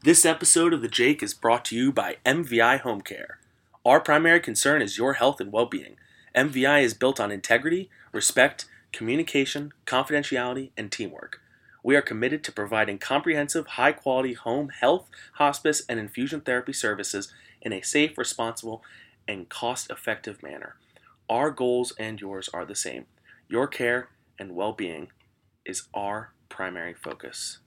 This episode of The Jake is brought to you by MVI Home Care. Our primary concern is your health and well being. MVI is built on integrity, respect, communication, confidentiality, and teamwork. We are committed to providing comprehensive, high quality home health, hospice, and infusion therapy services in a safe, responsible, and cost effective manner. Our goals and yours are the same. Your care and well being is our primary focus.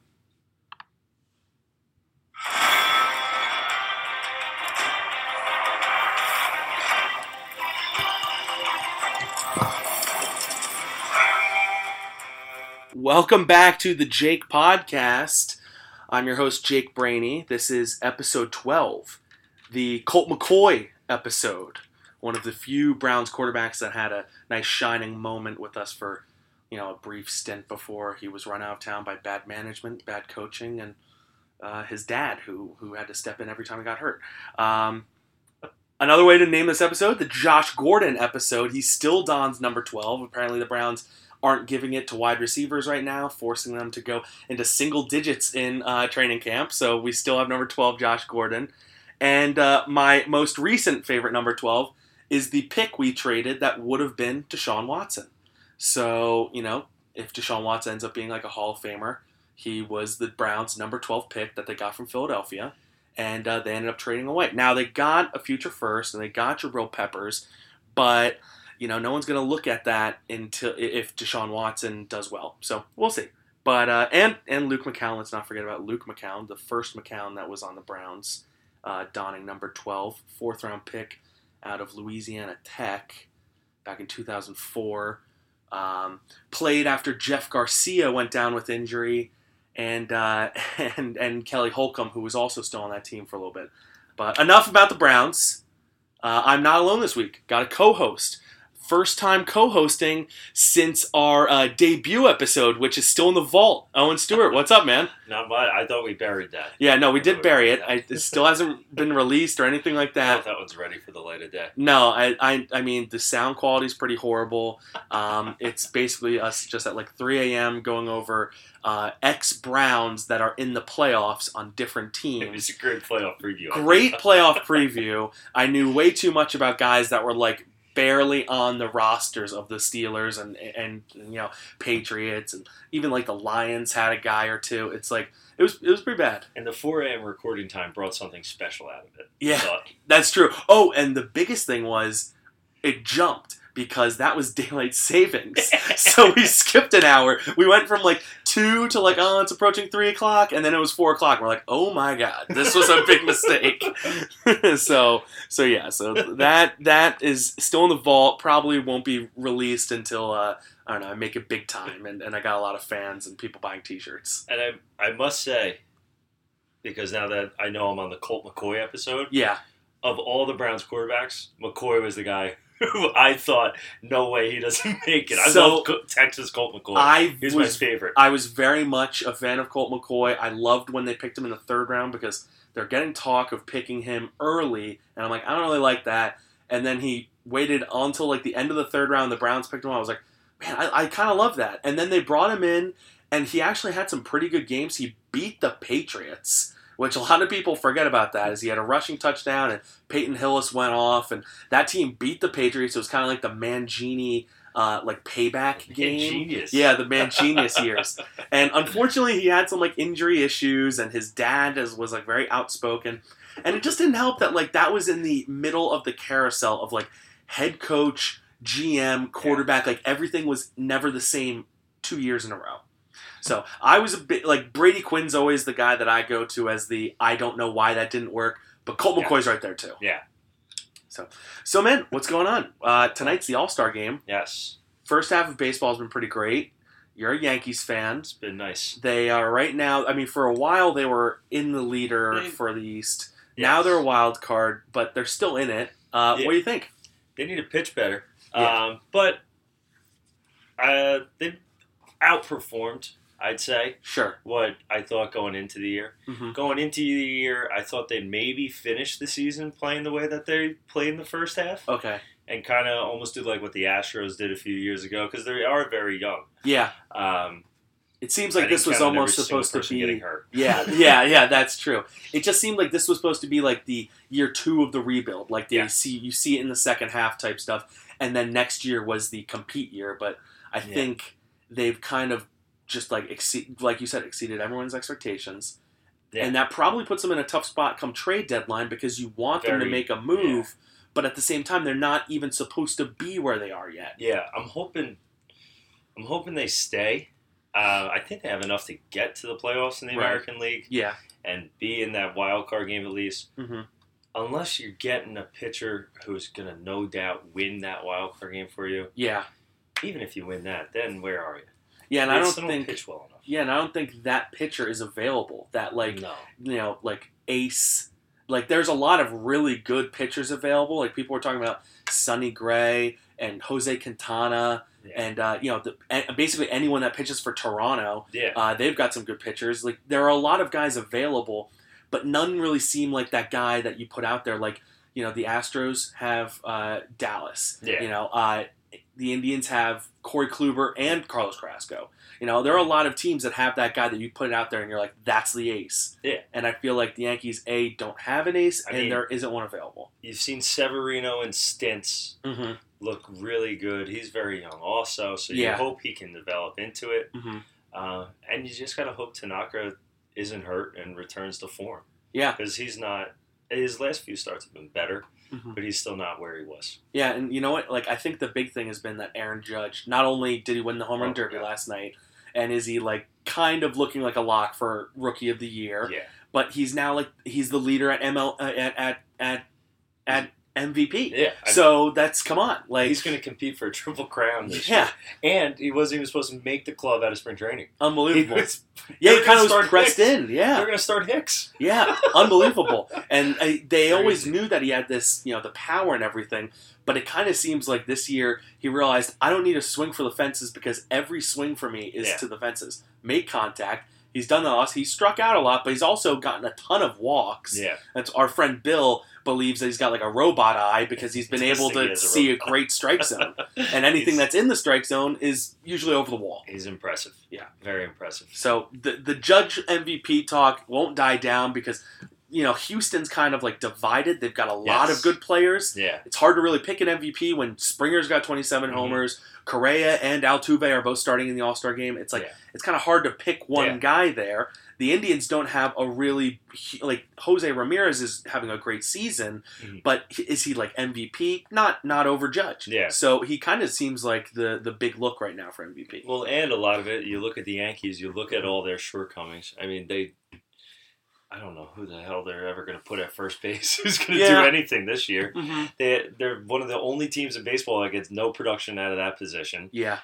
Welcome back to the Jake Podcast. I'm your host, Jake Brainy. This is episode 12, the Colt McCoy episode. One of the few Browns quarterbacks that had a nice shining moment with us for, you know, a brief stint before he was run out of town by bad management, bad coaching, and uh, his dad, who who had to step in every time he got hurt. Um, another way to name this episode, the Josh Gordon episode. He's still Don's number 12. Apparently, the Browns aren't giving it to wide receivers right now, forcing them to go into single digits in uh, training camp. So we still have number 12, Josh Gordon. And uh, my most recent favorite number 12 is the pick we traded that would have been Deshaun Watson. So, you know, if Deshaun Watson ends up being like a Hall of Famer, he was the Browns' number 12 pick that they got from Philadelphia. And uh, they ended up trading away. Now, they got a future first and they got Jabril Peppers, but you know, no one's going to look at that until if Deshaun Watson does well. So we'll see. But uh, and and Luke McCown. Let's not forget about Luke McCown, the first McCown that was on the Browns, uh, donning number twelve, fourth round pick out of Louisiana Tech back in 2004. Um, played after Jeff Garcia went down with injury, and uh, and and Kelly Holcomb, who was also still on that team for a little bit. But enough about the Browns. Uh, I'm not alone this week. Got a co-host first time co-hosting since our uh, debut episode, which is still in the vault. Owen Stewart, what's up, man? Not much. I thought we buried that. Yeah, no, we did bury it. I, it still hasn't been released or anything like I that. thought that one's ready for the light of day. No, I, I, I mean the sound quality is pretty horrible. Um, it's basically us just at like 3 a.m. going over uh, ex Browns that are in the playoffs on different It teams. was a great playoff preview. Great playoff preview. I knew way too much about guys that were like barely on the rosters of the Steelers and and you know Patriots and even like the Lions had a guy or two. It's like it was it was pretty bad. And the 4 a.m. recording time brought something special out of it. Yeah. That's true. Oh, and the biggest thing was it jumped because that was daylight savings. so we skipped an hour. We went from like two to like, oh, it's approaching three o'clock, and then it was four o'clock. We're like, oh my god, this was a big mistake. so so yeah, so that that is still in the vault. Probably won't be released until uh, I don't know. I make it big time, and, and I got a lot of fans and people buying T-shirts. And I, I must say, because now that I know I'm on the Colt McCoy episode, Yeah, of all the Browns quarterbacks, McCoy was the guy who I thought, no way he doesn't make it. I So- love Texas Colt McCoy. I He's my was favorite. I was very much a fan of Colt McCoy. I loved when they picked him in the third round because they're getting talk of picking him early, and I'm like, I don't really like that. And then he waited until like the end of the third round. The Browns picked him. I was like, man, I, I kind of love that. And then they brought him in, and he actually had some pretty good games. He beat the Patriots, which a lot of people forget about. That is, he had a rushing touchdown, and Peyton Hillis went off, and that team beat the Patriots. It was kind of like the Mangini. Uh, like payback game, Genius. yeah, the man genius years. And unfortunately, he had some like injury issues, and his dad is, was like very outspoken. And it just didn't help that like that was in the middle of the carousel of like head coach, GM, quarterback. Like everything was never the same two years in a row. So I was a bit like Brady Quinn's always the guy that I go to as the I don't know why that didn't work, but Colt Yeah. McCoy's right there too. Yeah. So, so man, what's going on? Uh, tonight's the All Star game. Yes. First half of baseball has been pretty great. You're a Yankees fan. It's been nice. They are right now. I mean, for a while they were in the leader They- for the East. Now they're a wild card, but they're still in it. Uh, Yeah. What do you think? They need to pitch better. Yeah. Um, but uh, they've outperformed, I'd say, Sure. what I thought going into the year. hmm Going into the year, I thought they'd maybe finish the season playing the way that they played in the first half Okay. and kind of almost did like what the Astros did a few years ago because they are very young. Yeah. Um, It seems like this was count on every almost supposed to be. getting hurt. Yeah, yeah, yeah. That's true. It just seemed like this was supposed to be like the year two of the rebuild. Like they Yeah. see you see it in the second half type stuff, and then next year was the compete year. But I Yeah. think they've kind of just like exceed, like you said, exceeded everyone's expectations. Yeah. And that probably puts them in a tough spot come trade deadline because you want them to make a move, but at the same time they're not even supposed to be where they are yet. Yeah, I'm hoping. I'm hoping they stay. Uh, I think they have enough to get to the playoffs in the Right. American League Yeah. and be in that wild card game at least. hmm Unless you're getting a pitcher who's gonna no doubt win that wild card game for you. Yeah. Even if you win that, then where are you? Yeah, and I don't think pitch well enough. yeah, and I don't think that pitcher is available. That like no. you know, like ace. Like there's a lot of really good pitchers available. Like people were talking about Sonny Gray and Jose Quintana Yeah. and uh, you know the, basically anyone that pitches for Toronto. Yeah. Uh, they've got some good pitchers. Like there are a lot of guys available, but none really seem like that guy that you put out there. Like you know the Astros have uh, Dallas. Yeah. You know uh, the Indians have Corey Kluber and Carlos Carrasco. You know there are a lot of teams that have that guy that you put out there and you're like that's the ace. Yeah. And I feel like the Yankees a don't have an ace I and mean- there isn't one available. You've seen Severino and Stints Mm-hmm. look really good. He's very young, also, so you Yeah. hope he can develop into it. Mm-hmm. Uh, and you just gotta hope Tanaka isn't hurt and returns to form Yeah. because he's not. His last few starts have been better, Mhm. but he's still not where he was. Yeah, and you know what? Like, I think the big thing has been that Aaron Judge. Not only did he win the home run Oh, derby yeah. last night, and is he like kind of looking like a lock for rookie of the year, Yeah, but he's now like he's the leader at ML uh, at at at at MVP. yeah. I- So that's come on, like he's going to compete for a triple crown this yeah, year, and he wasn't even supposed to make the club out of spring training. He unbelievable. was, yeah, he kind of was pressed Hicks. in. Yeah, They're going to start Hicks. Yeah, unbelievable. And uh, they always knew that he had this, you know, the power and everything. But it kind of seems like this year he realized I don't need to swing for the fences because every swing for me is Yeah. to the fences. Make contact. He's done that. a lot. He's struck out a lot, but he's also gotten a ton of walks. Yeah, That's our friend Bill believes that he's got like a robot eye because he's been able to a see a great strike zone, and anything that's in the strike zone is usually over the wall. he's impressive. Yeah. very impressive. So the the Judge MVP talk won't die down because you know Houston's kind of like divided. They've got a lot Yes. of good players. Yeah, It's hard to really pick an MVP when Springer's got 27 Mhm. homers, Correa and Altuve are both starting in the All Star game. It's like Yeah. it's kind of hard to pick one Yeah. guy there. The Indians don't have a really like Jose Ramirez is having a great season, Mhm. but is he like MVP? Not not over Judge. Yeah. So he kind of seems like the the big look right now for MVP. Well, and a lot of it, you look at the Yankees, you look at all their shortcomings. I mean, they. I don't know who the hell they're ever going to put at first base. Who's going to Yeah. do anything this year? hmm They they're one of the only teams in baseball that gets no production out of that position. Yeah.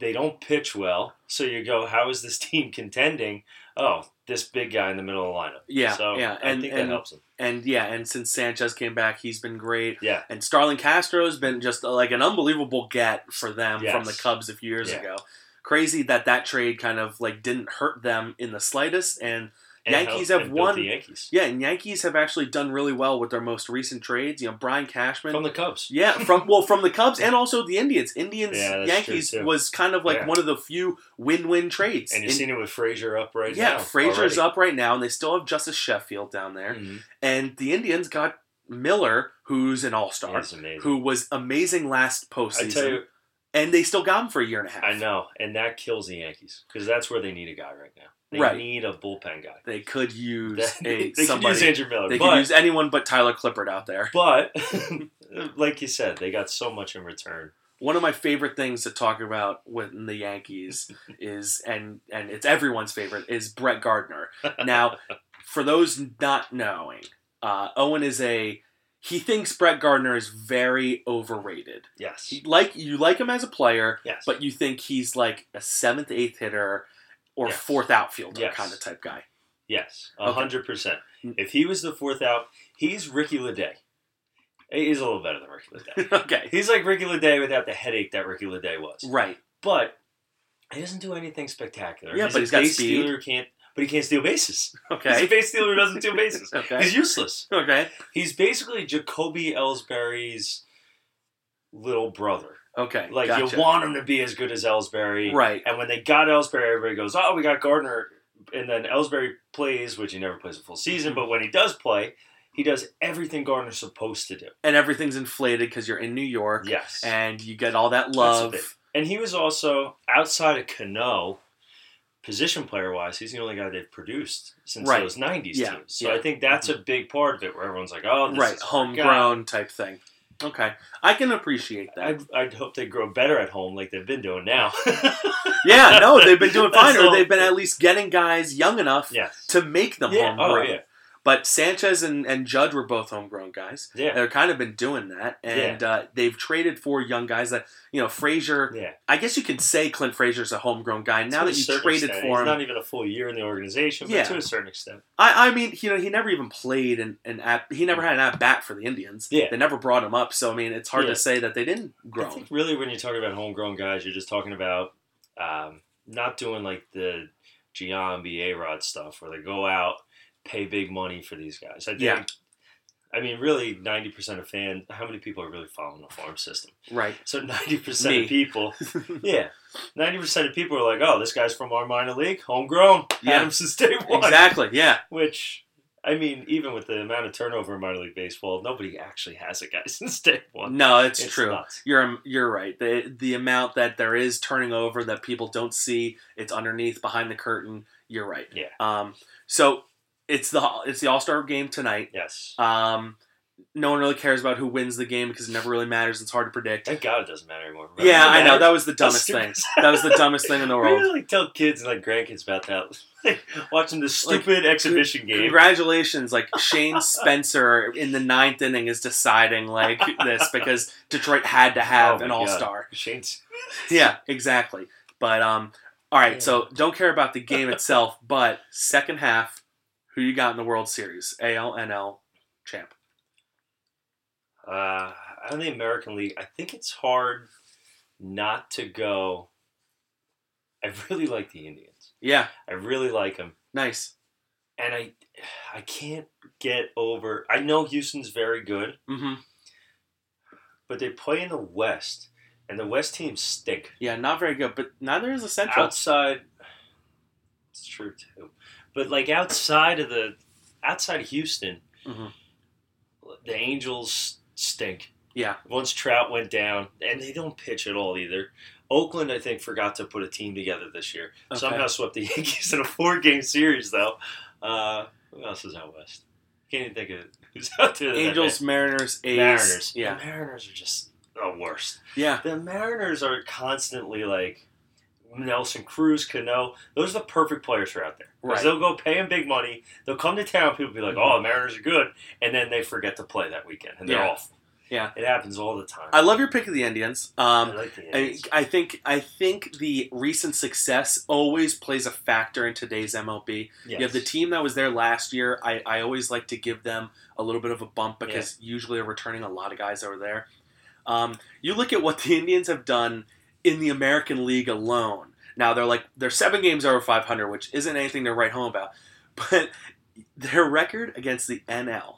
They don't pitch well, so you go, how is this team contending? Oh, this big guy in the middle of the lineup. Yeah, so yeah, I and- think and- that helps them. And yeah, and since Sanchez came back, he's been great. Yeah, And Starlin Castro's been just uh, like an unbelievable get for them from the Cubs a few years Yeah. ago. Crazy that that trade kind of like didn't hurt them in the slightest. And and Yankees help- have won- the Yankees yeah, and Yankees have actually done really well with their most recent trades. You know, Brian Cashman. from the Cubs. yeah, from well, from the Cubs and also the Indians. Indians Yeah, Yankees was kind of like Yeah. one of the few win-win trades. And you've seen it with Frazier up right yeah, now. Frazier's already. up right now, and they still have Justus Sheffield down there. Mhm. And the Indians got Miller, who's an all-star, who was amazing last postseason, you, and they still got him for a year and a half. I know, and that kills the Yankees because that's where they need a guy right now. They Right. need a bullpen guy. They could use a they could use Andrew Miller, they but could use anyone but Tyler Clippard out there. but like you said, they got so much in return. One of my favorite things to talk about with the Yankees is, and and it's everyone's favorite, is Brett Gardner. Now, for those not knowing, uh, Owen is a he thinks Brett Gardner is very overrated. Yes, He, like you like him as a player, yes, but you think he's like a seventh, eighth hitter or Yes. fourth outfielder Yes. kind of type guy. yes, Okay. hundred percent. Mm. If he was the fourth out, he's Ricky Ledee. He's a little better than Ricky Ledee. okay, he's like Ricky Ledee without the headache that Ricky Ledee was. right. But he doesn't do anything spectacular. Yeah, he's but a he's got base speed. stealer, can't, but he can't steal bases. Okay, He's a Okay, base stealer who doesn't steal bases. okay, He's useless. okay. He's basically Jacoby Ellsbury's little brother. Okay, Like gotcha. you want him to be as good as Ellsbury, right. And when they got Ellsbury, everybody goes, "Oh, we got Gardner," and then Ellsbury plays, which he never plays a full season, but when he does play, he does everything Gardner's supposed to do. And everything's inflated because you're in New York, Yes, and you get all that love. and he was also outside of Cano, position player wise, he's the only guy they've produced since Right. those '90s Yeah, teams. So yeah. I think that's mm-hmm. a big part of it, where everyone's like, "Oh, this right, homegrown type thing. Okay, I can appreciate that. I'd, I'd hope they grow better at home, like they've been doing now. yeah, no, they've been doing fine, or they've been at least getting guys young enough yes. to make them yeah. Oh yeah. But Sanchez and, and Judge were both homegrown guys. Yeah. They've kind of been doing that, and uh, they've traded for young guys that you know. Frazier, Yeah. I guess you could say Clint Frazier's a homegrown guy. Now To a that you traded extent. for he's him, not even a full year in the organization, but Yeah. to a certain extent. I, I mean, you know, he never even played an, an at. He never had an at bat for the Indians. Yeah. they never brought him up. So I mean, it's hard Yeah. to say that they didn't I grow. think really when you're talking about homegrown guys, you're just talking about um, not doing like the Giambi A Rod stuff where they go out, pay big money for these guys. I think. Yeah. I mean, really, ninety percent of fans. How many people are really following the farm system? Right. So ninety percent of people, yeah, ninety percent of people are like, "Oh, this guy's from our minor league, homegrown, Yeah. had him since day one." exactly. Yeah. Which, I mean, even with the amount of turnover in minor league baseball, nobody actually has a guy since day one. No, it's, It's true. nuts. You're you're right. The the amount that there is turning over that people don't see, it's underneath behind the curtain. You're right. Yeah. Um. So it's the it's the All Star game tonight. Yes. Um. No one really cares about who wins the game because it never really matters. It's hard to predict. Thank God it doesn't matter anymore. Yeah, I know that was the dumbest thing. That was the dumbest thing in the world. really like tell kids and like grandkids about that. Like, watching this stupid exhibition game. Congratulations, like Shane Spencer in the ninth inning is deciding like this because Detroit had to have Oh an All Star. Shane's Yeah, exactly. But um, all right. So don't care about the game itself, but second half, who you got in the World Series? ALNL champ. uh, on the American League, I think it's hard not to go. I really like the Indians. Yeah, I really like them, nice. and I, I can't get over. I know Houston's very good, mm-hmm. but they play in the West, and the West teams stink. Yeah, not very good, but neither is the Central. outside it's true too but like outside of the outside of houston Mhm. the angels stink. Yeah, once trout went down and they don't pitch at all either. Oakland i think forgot to put a team together this year. Okay. somehow swept the yankees in a four game series though. Uh who else is out west? Can't even think of who's out there Angels. Mariners, A's. mariners. Yeah, the mariners are just the worst. Yeah, the Mariners are constantly like Nelson Cruz, Cano. Those are the perfect players for out there. Because Right. they'll go pay them big money. They'll come to town. People be like, Mhm. "Oh, the Mariners are good," and then they forget to play that weekend, and they're Yeah. off. Yeah. it happens all the time. I love your pick of the Indians. I Um, like the Indians. I think I think the recent success always plays a factor in today's MLB. Yes. You have the team that was there last year. I, I always like to give them a little bit of a bump because usually they're returning a lot of guys that were there. Um, you look at what the Indians have done in the American League alone. Now they're like they're seven games over 500, which isn't anything to write home about. But their record against the NL,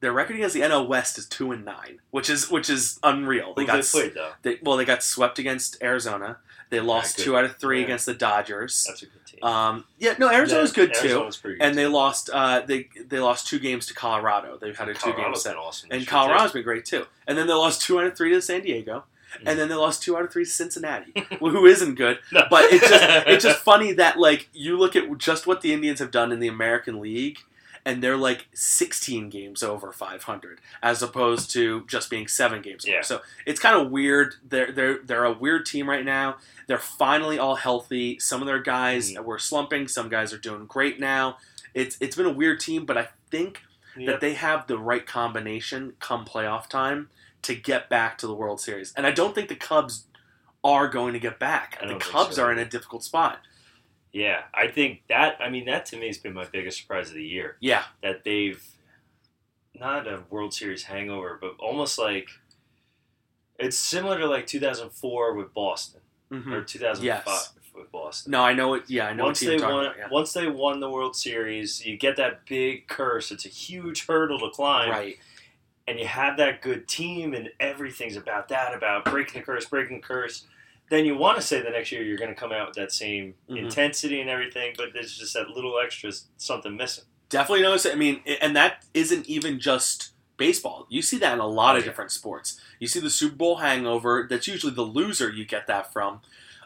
their record against the NL West is two and nine, which is which is unreal. They Who got they played though. they, well, they got swept against Arizona. They lost two out of three Yeah. against the Dodgers. That's a good team. Um, yeah, no, Arizona's Yeah, good too Arizona's pretty good and they too. lost uh, they they lost two games to Colorado. They've had a two game set, awesome. and Colorado's been great too. And then they lost two out of three to San Diego, And then they lost two out of three to Cincinnati, who isn't good. No. But it's just it's just funny that like you look at just what the Indians have done in the American League, and they're like 16 games over 500 as opposed to just being seven games over. Yeah. So it's kind of weird. They're they're they're a weird team right now. They're finally all healthy. Some of their guys Mhm. were slumping. Some guys are doing great now. It's it's been a weird team, but I think Yep. that they have the right combination come playoff time to get back to the World Series. And I don't think the Cubs are going to get back. The Cubs so. are in a difficult spot. yeah, I think that. I mean, that to me has been my biggest surprise of the year. Yeah. that they've not a World Series hangover, but almost like it's similar to like 2004 with Boston hmm or 2005 Yes. with Boston. No, I know it. Yeah, I know once what they won, about. Yeah. once they won the World Series, you get that big curse. It's a huge hurdle to climb, Right. And you have that good team, and everything's about that, about breaking the curse, breaking the curse. Then you want to say the next year you're going to come out with that same Mhm. intensity and everything, but there's just that little extra something missing. Definitely notice it. I mean, and that isn't even just baseball. You see that in a lot of different sports. You see the Super Bowl hangover. That's usually the loser you get that from.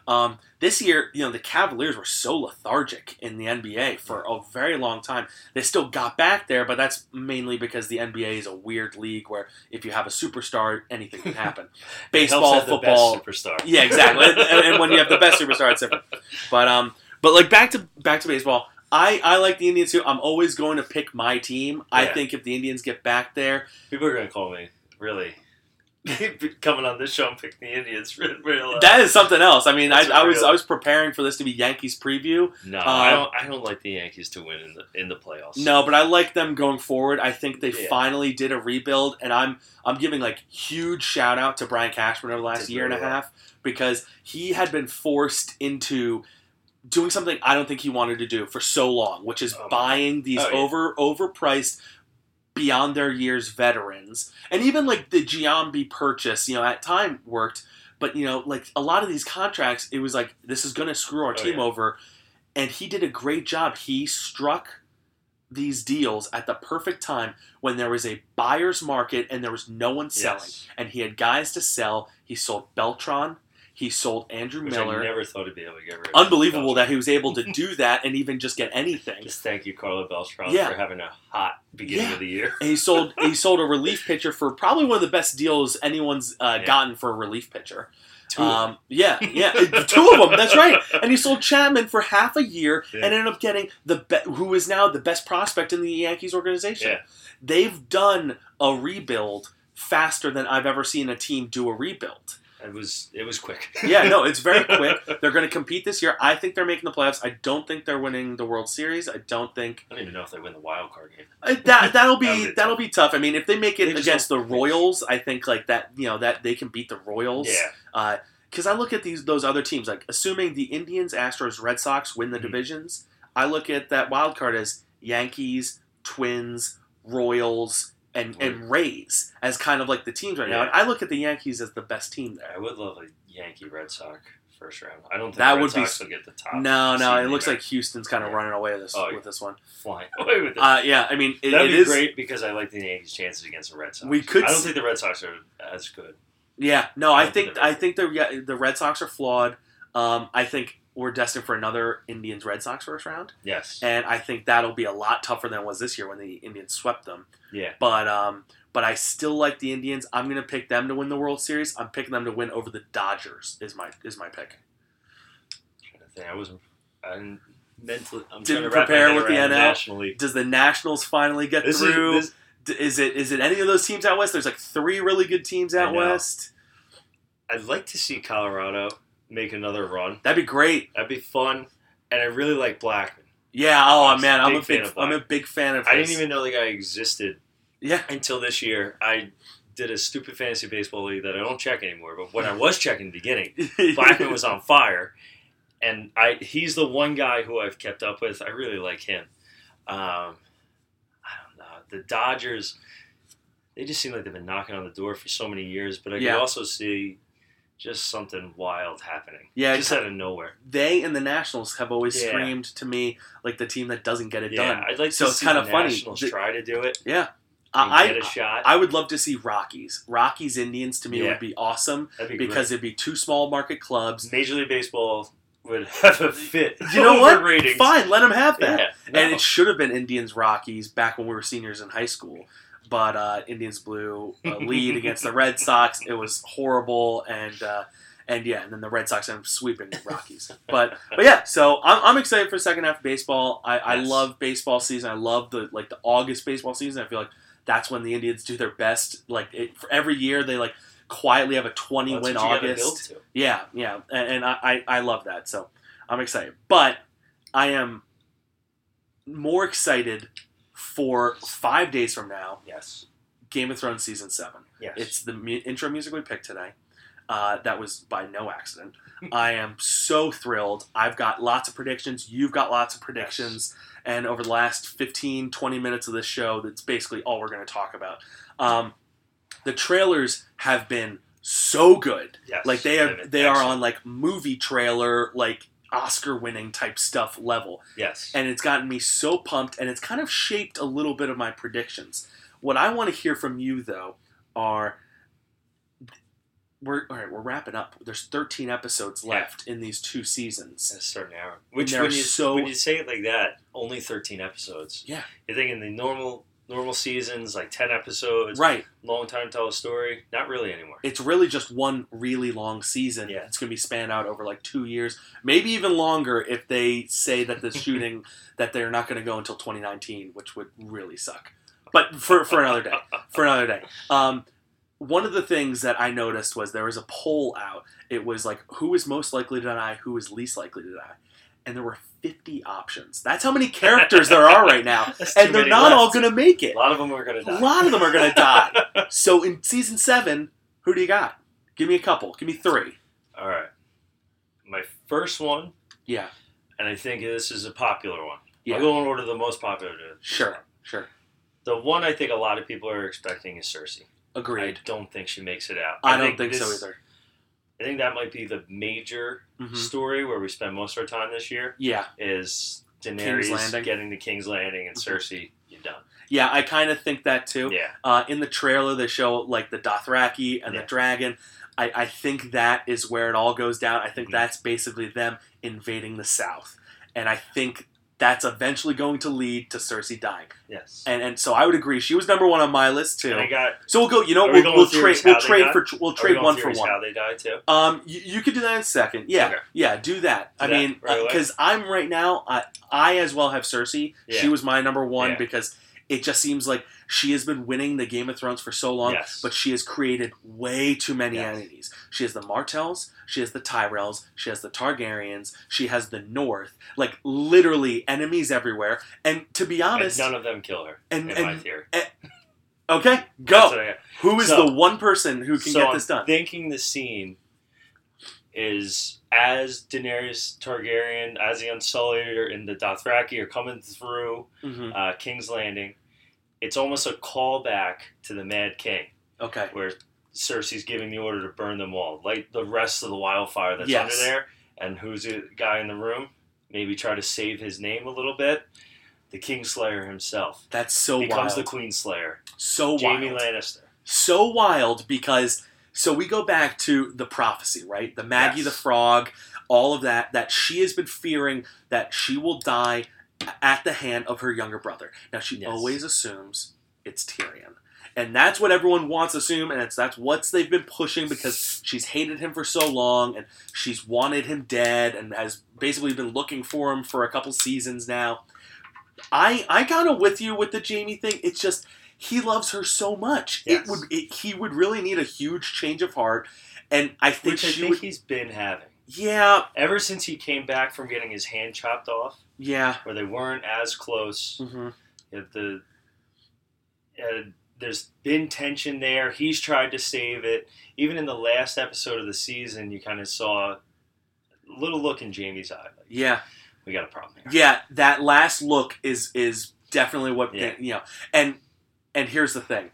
Um, this year, you know, the Cavaliers were so lethargic in the NBA for a very long time. They still got back there, but that's mainly because the NBA is a weird league where if you have a superstar, anything can happen. Baseball, football, superstar. yeah, exactly. and, and when you have the best superstar, it's different. But um, but like back to back to baseball. I, I like the Indians too. I'm always going to pick my team. I think if the Indians get back there, People are going to call me really coming on this show and picking the Indians. Real, real, uh, that is something else. I mean, I, I was. I was preparing for this to be Yankees preview. no, I um, don't. I don't like the Yankees to win in the in the playoffs. No, but I like them going forward. I think they Yeah. finally did a rebuild, and I'm I'm giving like huge shout out to Brian Cashman over the last year and a well. half because he had been forced into doing something I don't think he wanted to do for so long, which is Oh, buying these Oh, yeah. over overpriced beyond their years veterans. And even like the Giambi purchase, you know, at time worked, but you know, like a lot of these contracts, it was like this is going to screw our Oh, team yeah. over. And he did a great job. He struck these deals at the perfect time when there was a buyer's market and there was no one selling. Yes. And he had guys to sell. He sold Beltran. He sold Andrew Which Miller. I never thought he'd be able to get rid of. Unbelievable that he was able to do that and even just get anything. Just thank you, Carlo Beltran, Yeah. for having a hot beginning Yeah. of the year. And he sold he sold a relief pitcher for probably one of the best deals anyone's uh, Yeah. gotten for a relief pitcher. Two Um, yeah, yeah, two of them. That's right. And he sold Chapman for half a year Yeah. and ended up getting the be- who is now the best prospect in the Yankees organization. Yeah. They've done a rebuild faster than I've ever seen a team do a rebuild. It was it was quick. Yeah, no, it's very quick. They're going to compete this year. I think they're making the playoffs. I don't think they're winning the World Series. I don't think I don't even know if they win the wild card game. uh, that that'll be That'll be that'll be tough. I mean, if they make it They against the Royals, I think like that. You know that they can beat the Royals. Yeah, Because I look at these those other teams, like assuming the Indians, Astros, Red Sox win the Mhm. divisions, I look at that wild card as Yankees, Twins, Royals, and and Rays as kind of like the teams right now. And I look at the Yankees as the best team there. I would love a Yankee Red Sox first round. I don't think That Red would be Sox will get the top. No, no, it looks like Houston's kind of Yeah. running away with this Oh, with this one. flying away with it. Uh, yeah, I mean it, That'd it be is. great because I like the Yankees' chances against the Red Sox. We could I don't think the Red Sox are as good. Yeah, no, I I think think I think the yeah, the Red Sox are flawed. Um, I think we're destined for another Indians Red Sox first round, Yes. and I think that'll be a lot tougher than it was this year when the Indians swept them. Yeah. But um, but I still like the Indians. I'm gonna pick them to win the World Series. I'm picking them to win over the Dodgers. Is my is my pick. trying to think. I wasn't. I'm mentally. I'm Didn't trying to prepare with the NL. National League. Does the Nationals finally get This is, through? this, is it is it any of those teams out west? There's like three really good teams out west. I'd like to see Colorado make another run. That'd be great. That'd be fun. And I really like Blackmon. Yeah. Oh I'm man, I'm a fan big of I'm a big fan of. I his. didn't even know the guy existed Yeah. until this year. I did a stupid fantasy baseball league that I don't check anymore. But when I was checking in the beginning, Blackmon was on fire, and I he's the one guy who I've kept up with. I really like him. Um, I don't know the Dodgers. They just seem like they've been knocking on the door for so many years, but I Yeah. can also see just something wild happening. Yeah, just out of nowhere. they and the Nationals have always Yeah. screamed to me like the team that doesn't get it Yeah, done. I'd like So to it's see kinda the funny. Nationals try to do it Yeah, I get a shot. I would love to see Rockies. Rockies Indians to me Yeah. would be awesome That'd be because it'd be two small market clubs. Major League Baseball would have a fit. You know what? ratings. Fine, let them have that. Yeah, And it should have been Indians Rockies back when we were seniors in high school. But uh, Indians blew a lead against the Red Sox. It was horrible, and uh, and yeah, and then the Red Sox end up sweeping the Rockies. But but yeah, so I'm, I'm excited for second half of baseball. I, I love baseball season. I love the like the August baseball season. I feel like that's when the Indians do their best. Like it, for every year, they like quietly have a 20 That's win what you gotta build August. Yeah, yeah, and, and I, I I love that. So I'm excited, but I am more excited for five days from now. Yes. Game of Thrones season seven. Yes. It's the mu- intro music we picked today. Uh, that was by no accident. I am so thrilled. I've got lots of predictions. You've got lots of predictions. And over the last 15, 20 minutes of this show, that's basically all we're going to talk about. Um, the trailers have been so good. Yes, Like they are they are on like movie trailer like Oscar winning type stuff level. Yes. And it's gotten me so pumped and it's kind of shaped a little bit of my predictions. What I want to hear from you though are we're all right, we're wrapping up. There's 13 episodes Yeah. left in these two seasons. It's starting to hour. Which when you so- when you say it like that, only thirteen episodes. Yeah. You're thinking the normal normal seasons like ten episodes, Right. long time to tell a story. Not really anymore. It's really just one really long season. Yeah. It's going to be spanned out over like 2 years, maybe even longer if they say that the shooting that they're not going to go until 2019, which would really suck. But for for another day. for another day. Um, one of the things that I noticed was there was a poll out. It was like who is most likely to die, who is least likely to die, and there were 50 options. That's how many characters there are right now, and they're not all going to make it. A lot of them are going to die. A lot of them are going to die. So in season seven, who do you got? Give me a couple. Give me three. All right. My first one, Yeah. and I think this is a popular one. Yeah. I'll go in order the most popular. Sure. one. Sure. The one I think a lot of people are expecting is Cersei. Agreed. I don't think she makes it out. I, don't think, so this- either. I think that might be the major Mhm. story where we spend most of our time this year. Yeah. is Daenerys getting to King's Landing and Mhm. Cersei, you're done. Yeah, I kind of think that too. Yeah, Uh, in the trailer, they show like the Dothraki and Yeah. the dragon. I, I think that is where it all goes down. I think Mhm. that's basically them invading the South, and I think that's eventually going to lead to Cersei dying. yes. And and so I would agree. She was number one on my list too. And I got. so we'll go. You know, we we'll, we'll trade. We'll trade for. We'll trade one for one. How they die too? Um, you, you could do that in a second. Yeah, Okay. yeah, do that. I that mean, right away? because I'm right now, I, I as well have Cersei. She was my number one Yeah. because it just seems like she has been winning the Game of Thrones for so long, Yes. but she has created way too many Yes. enemies. She has the Martells, she has the Tyrells, she has the Targaryens, she has the North, like literally enemies everywhere. And to be And honest, none of them kill her. and, in my and theory. okay, go. what I got. Who is So- the one person who can so get I'm this done? thinking the scene is as Daenerys Targaryen, as the Unsullied, or in the Dothraki are coming through hmm uh, King's Landing. It's almost a callback to the Mad King. Okay. where Cersei's giving the order to burn them all, light the rest of the wildfire that's Yes. under there. And who's the guy in the room? Maybe try to save his name a little bit. The Kingslayer himself That's so wild. becomes wild. the Queenslayer. so Jaime wild. Lannister. so wild because so we go back to the prophecy, right? The Maggy Yes. the frog, all of that that she has been fearing that she will die at the hand of her younger brother. Now she Yes. always assumes it's Tyrion. And that's what everyone wants to assume, and it's that's what they've been pushing because she's hated him for so long, and she's wanted him dead, and has basically been looking for him for a couple seasons now. I I kind of with you with the Jaime thing. It's just he loves her so much. Yes. It would it, he would really need a huge change of heart, and I think Which I think would. he's been having. Yeah, Ever since he came back from getting his hand chopped off, yeah. where they weren't as close, Mm-hmm. at the there's been tension there. He's tried to save it. Even in the last episode of the season, you kind of saw a little look in Jaime's eye. Like, Yeah, we got a problem here. yeah. That last look is is definitely what Yeah. you know. And and here's the thing: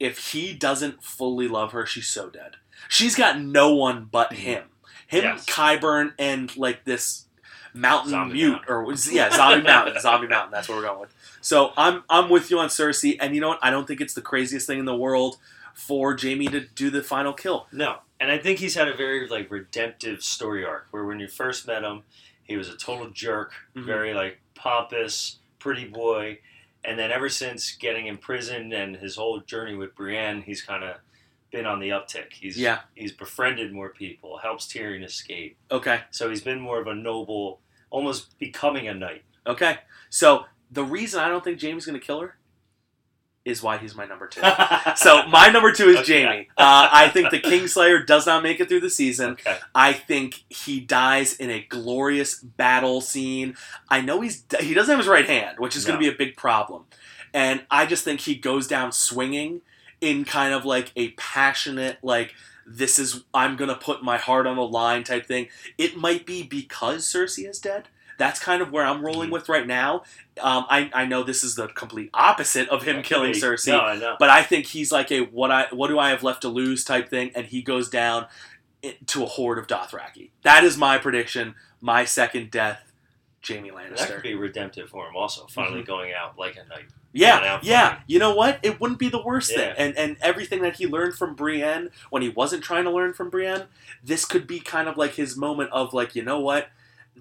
if he doesn't fully love her, she's so dead. She's got no one but mm-hmm. him. Him, Yes. Qyburn, and like this mountain Zombie mute Mountain. or yeah, zombie mountain, zombie mountain. That's what we're going with. So I'm I'm with you on Cersei, and you know what? I don't think it's the craziest thing in the world for Jaime to do the final kill. No, and I think he's had a very like redemptive story arc where when you first met him, he was a total jerk, Mhm. very like pompous, pretty boy, and then ever since getting imprisoned and his whole journey with Brienne, he's kind of been on the uptick. He's Yeah. he's befriended more people, helps Tyrion escape. Okay. So he's been more of a noble, almost becoming a knight. Okay. So the reason I don't think Jaime's going to kill her is why he's my number two. so my number two is Okay. Jaime. Uh, I think the Kingslayer does not make it through the season. okay. I think he dies in a glorious battle scene. I know he's he doesn't have his right hand, which is going to be a big problem. And I just think he goes down swinging in kind of like a passionate like this is I'm going to put my heart on the line type thing. It might be because Cersei is dead That's kind of where I'm rolling Mhm. with right now. Um, I I know this is the complete opposite of him killing Cersei, No, I know. but I think he's like a what I what do I have left to lose type thing, and he goes down to a horde of Dothraki. That is my prediction. My second death, Jaime that Lannister. could be redemptive for him. Also, finally going out like a knight. Yeah, yeah. fighting. You know what? It wouldn't be the worst thing. And and everything that he learned from Brienne when he wasn't trying to learn from Brienne, this could be kind of like his moment of like, you know what?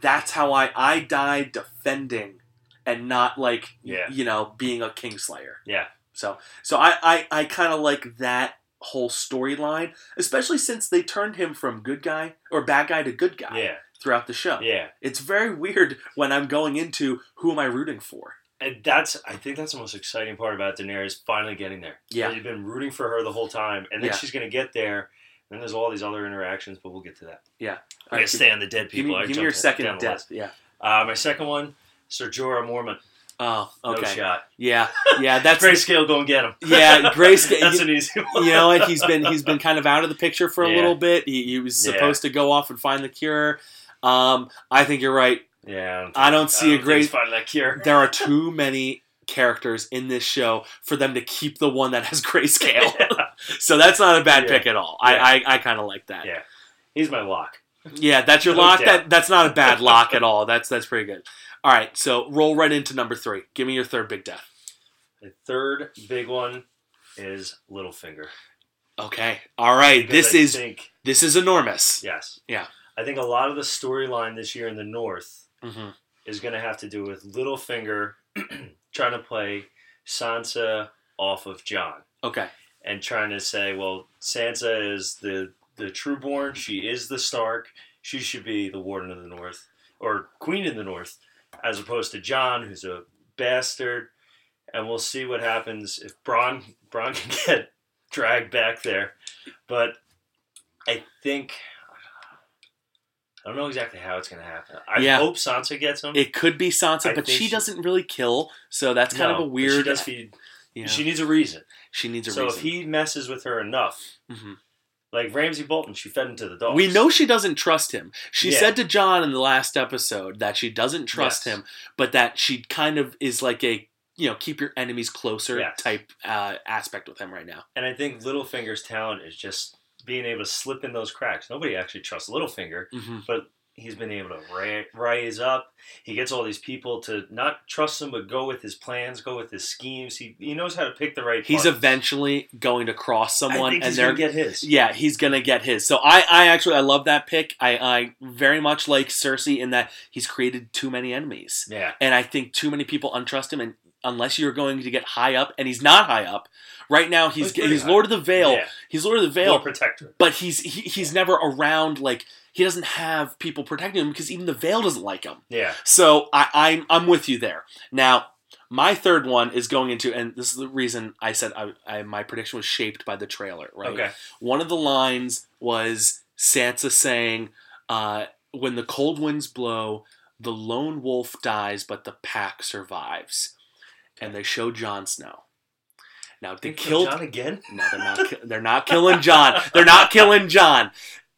That's how I I died defending and not like Yeah. you know, being a kingslayer. Yeah. So so I I, I kind of like that whole storyline, especially since they turned him from good guy or bad guy to good guy Yeah, throughout the show. yeah. It's very weird when I'm going into who am I rooting for? And that's I think that's the most exciting part about Daenerys finally getting there. Yeah. You've been rooting for her the whole time, and then Yeah. she's gonna get there. And there's all these other interactions, but we'll get to that. Yeah. I All gotta right, stay on the dead Give people. me, I give me your jumped second down the death. list. Yeah. Uh, my second one, Sir Jorah Mormont. Oh, No okay. shot. Yeah, yeah. That's Grayscale, go and get him. Yeah, Grayscale- That's an easy one. you know? He's been he's been kind of out of the picture for a Yeah. little bit. He, he was Yeah. supposed to go off and find the cure. Um, I think you're right. Yeah, I don't see a think he's great- finding that cure. There are too many characters in this show for them to keep the one that has grayscale. So that's not a bad Yeah. pick at all. Yeah. I I, I kind of like that. Yeah. He's my lock. Yeah, that's your No lock. doubt. That that's not a bad lock at all. That's that's pretty good. All right, so roll right into number three. Give me your third big death. The third big one is Littlefinger. Okay. All right. Because This I is think, this is enormous. yes. Yeah. I think a lot of the storyline this year in the North hmm is going to have to do with Littlefinger trying to play Sansa off of Jon Okay. And trying to say, well, Sansa is the the trueborn. She is the Stark. She should be the Warden of the North or Queen of the North, as opposed to Jon, who's a bastard. And we'll see what happens if Braun Braun can get dragged back there. But I think I don't know exactly how it's going to happen. I Yeah. hope Sansa gets him. It could be Sansa, I but she she- doesn't really kill, so that's kind No, of a weird. She does feed. She needs a reason. She needs a so reason. if he messes with her enough, Mhm. like Ramsay Bolton, she fed him to the dogs. We know she doesn't trust him. She Yeah. said to Jon in the last episode that she doesn't trust Yes. him, but that she kind of is like a you know keep your enemies closer Yes. type uh, aspect with him right now. And I think Littlefinger's talent is just being able to slip in those cracks. Nobody actually trusts Littlefinger, hmm but he's been able to rise up. He gets all these people to not trust him, but go with his plans, go with his schemes. He he knows how to pick the right. He's eventually going to cross someone, and he's they're gonna get his. Yeah, he's gonna get his. So I, I actually I love that pick. I, I very much like Cersei in that he's created too many enemies, Yeah. and I think too many people untrust him. And unless you're going to get high up, and he's not high up right now, he's He's high. Lord of the Vale. Yeah. He's Lord of the Veil Vale, protector. but he's he, he's never around. Like he doesn't have people protecting him because even the Vale doesn't like him. Yeah. So I, I'm I'm with you there. Now, my third one is going into, and this is the reason I said I, I my prediction was shaped by the trailer. Right. Okay. One of the lines was Sansa saying, uh, "When the cold winds blow, the lone wolf dies, but the pack survives." And they show Jon Snow. Now they They killed. Jon again. No, they're not. They're not killing Jon. They're not killing Jon.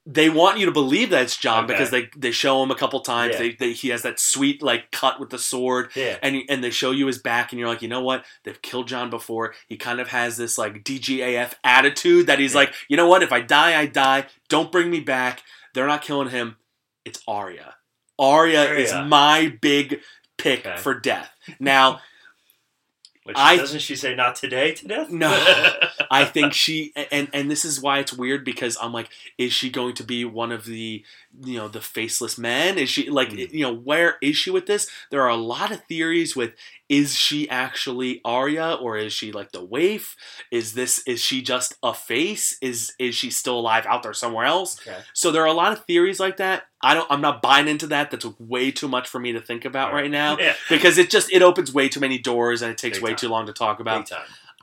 They want you to believe that it's Jon Okay. because they they show him a couple times. Yeah. They, they he has that sweet like cut with the sword, Yeah. and and they show you his back, and you're like, you know what? They've killed Jon before. He kind of has this like DGAF attitude that he's Yeah. like, you know what? If I die, I die. Don't bring me back. They're not killing him. It's Arya. Arya, is my big pick Okay. for death. Now. Which I- doesn't she say not today to death? No. I think she and and this is why it's weird because I'm like, is she going to be one of the you know the faceless men? Is she like Mm. you know where is she with this? There are a lot of theories with is she actually Arya or is she like the waif? Is this is she just a face? Is is she still alive out there somewhere else? okay. So there are a lot of theories like that. I don't I'm not buying into that. That's way too much for me to think about right now Yeah. because it just it opens way too many doors and it takes Big way time. too long to talk about.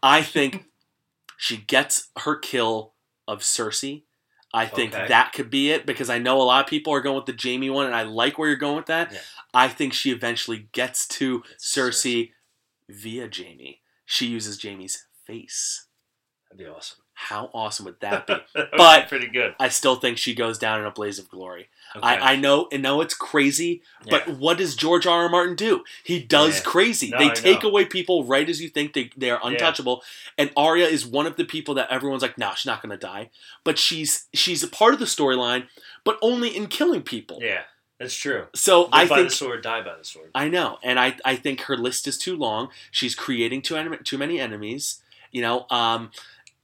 I think she gets her kill of Cersei. I think Okay. that could be it because I know a lot of people are going with the Jaime one, and I like where you're going with that. Yeah. I think she eventually gets to It's Cersei via Jaime. She uses Jaime's face. That'd be awesome. How awesome would that be? That But- pretty good. I still think she goes down in a blaze of glory. Okay. I, I know, and know it's crazy, but what does George R. R. Martin do? He does Yeah. crazy. No, they I take know. away people right as you think they, they are untouchable. And Arya is one of the people that everyone's like, no, she's not going to die. But she's she's a part of the storyline, but only in killing people. yeah, that's true. So Live I by think the sword, die by the sword. I know, and I, I think her list is too long. She's creating too enem- too many enemies, you know. Um,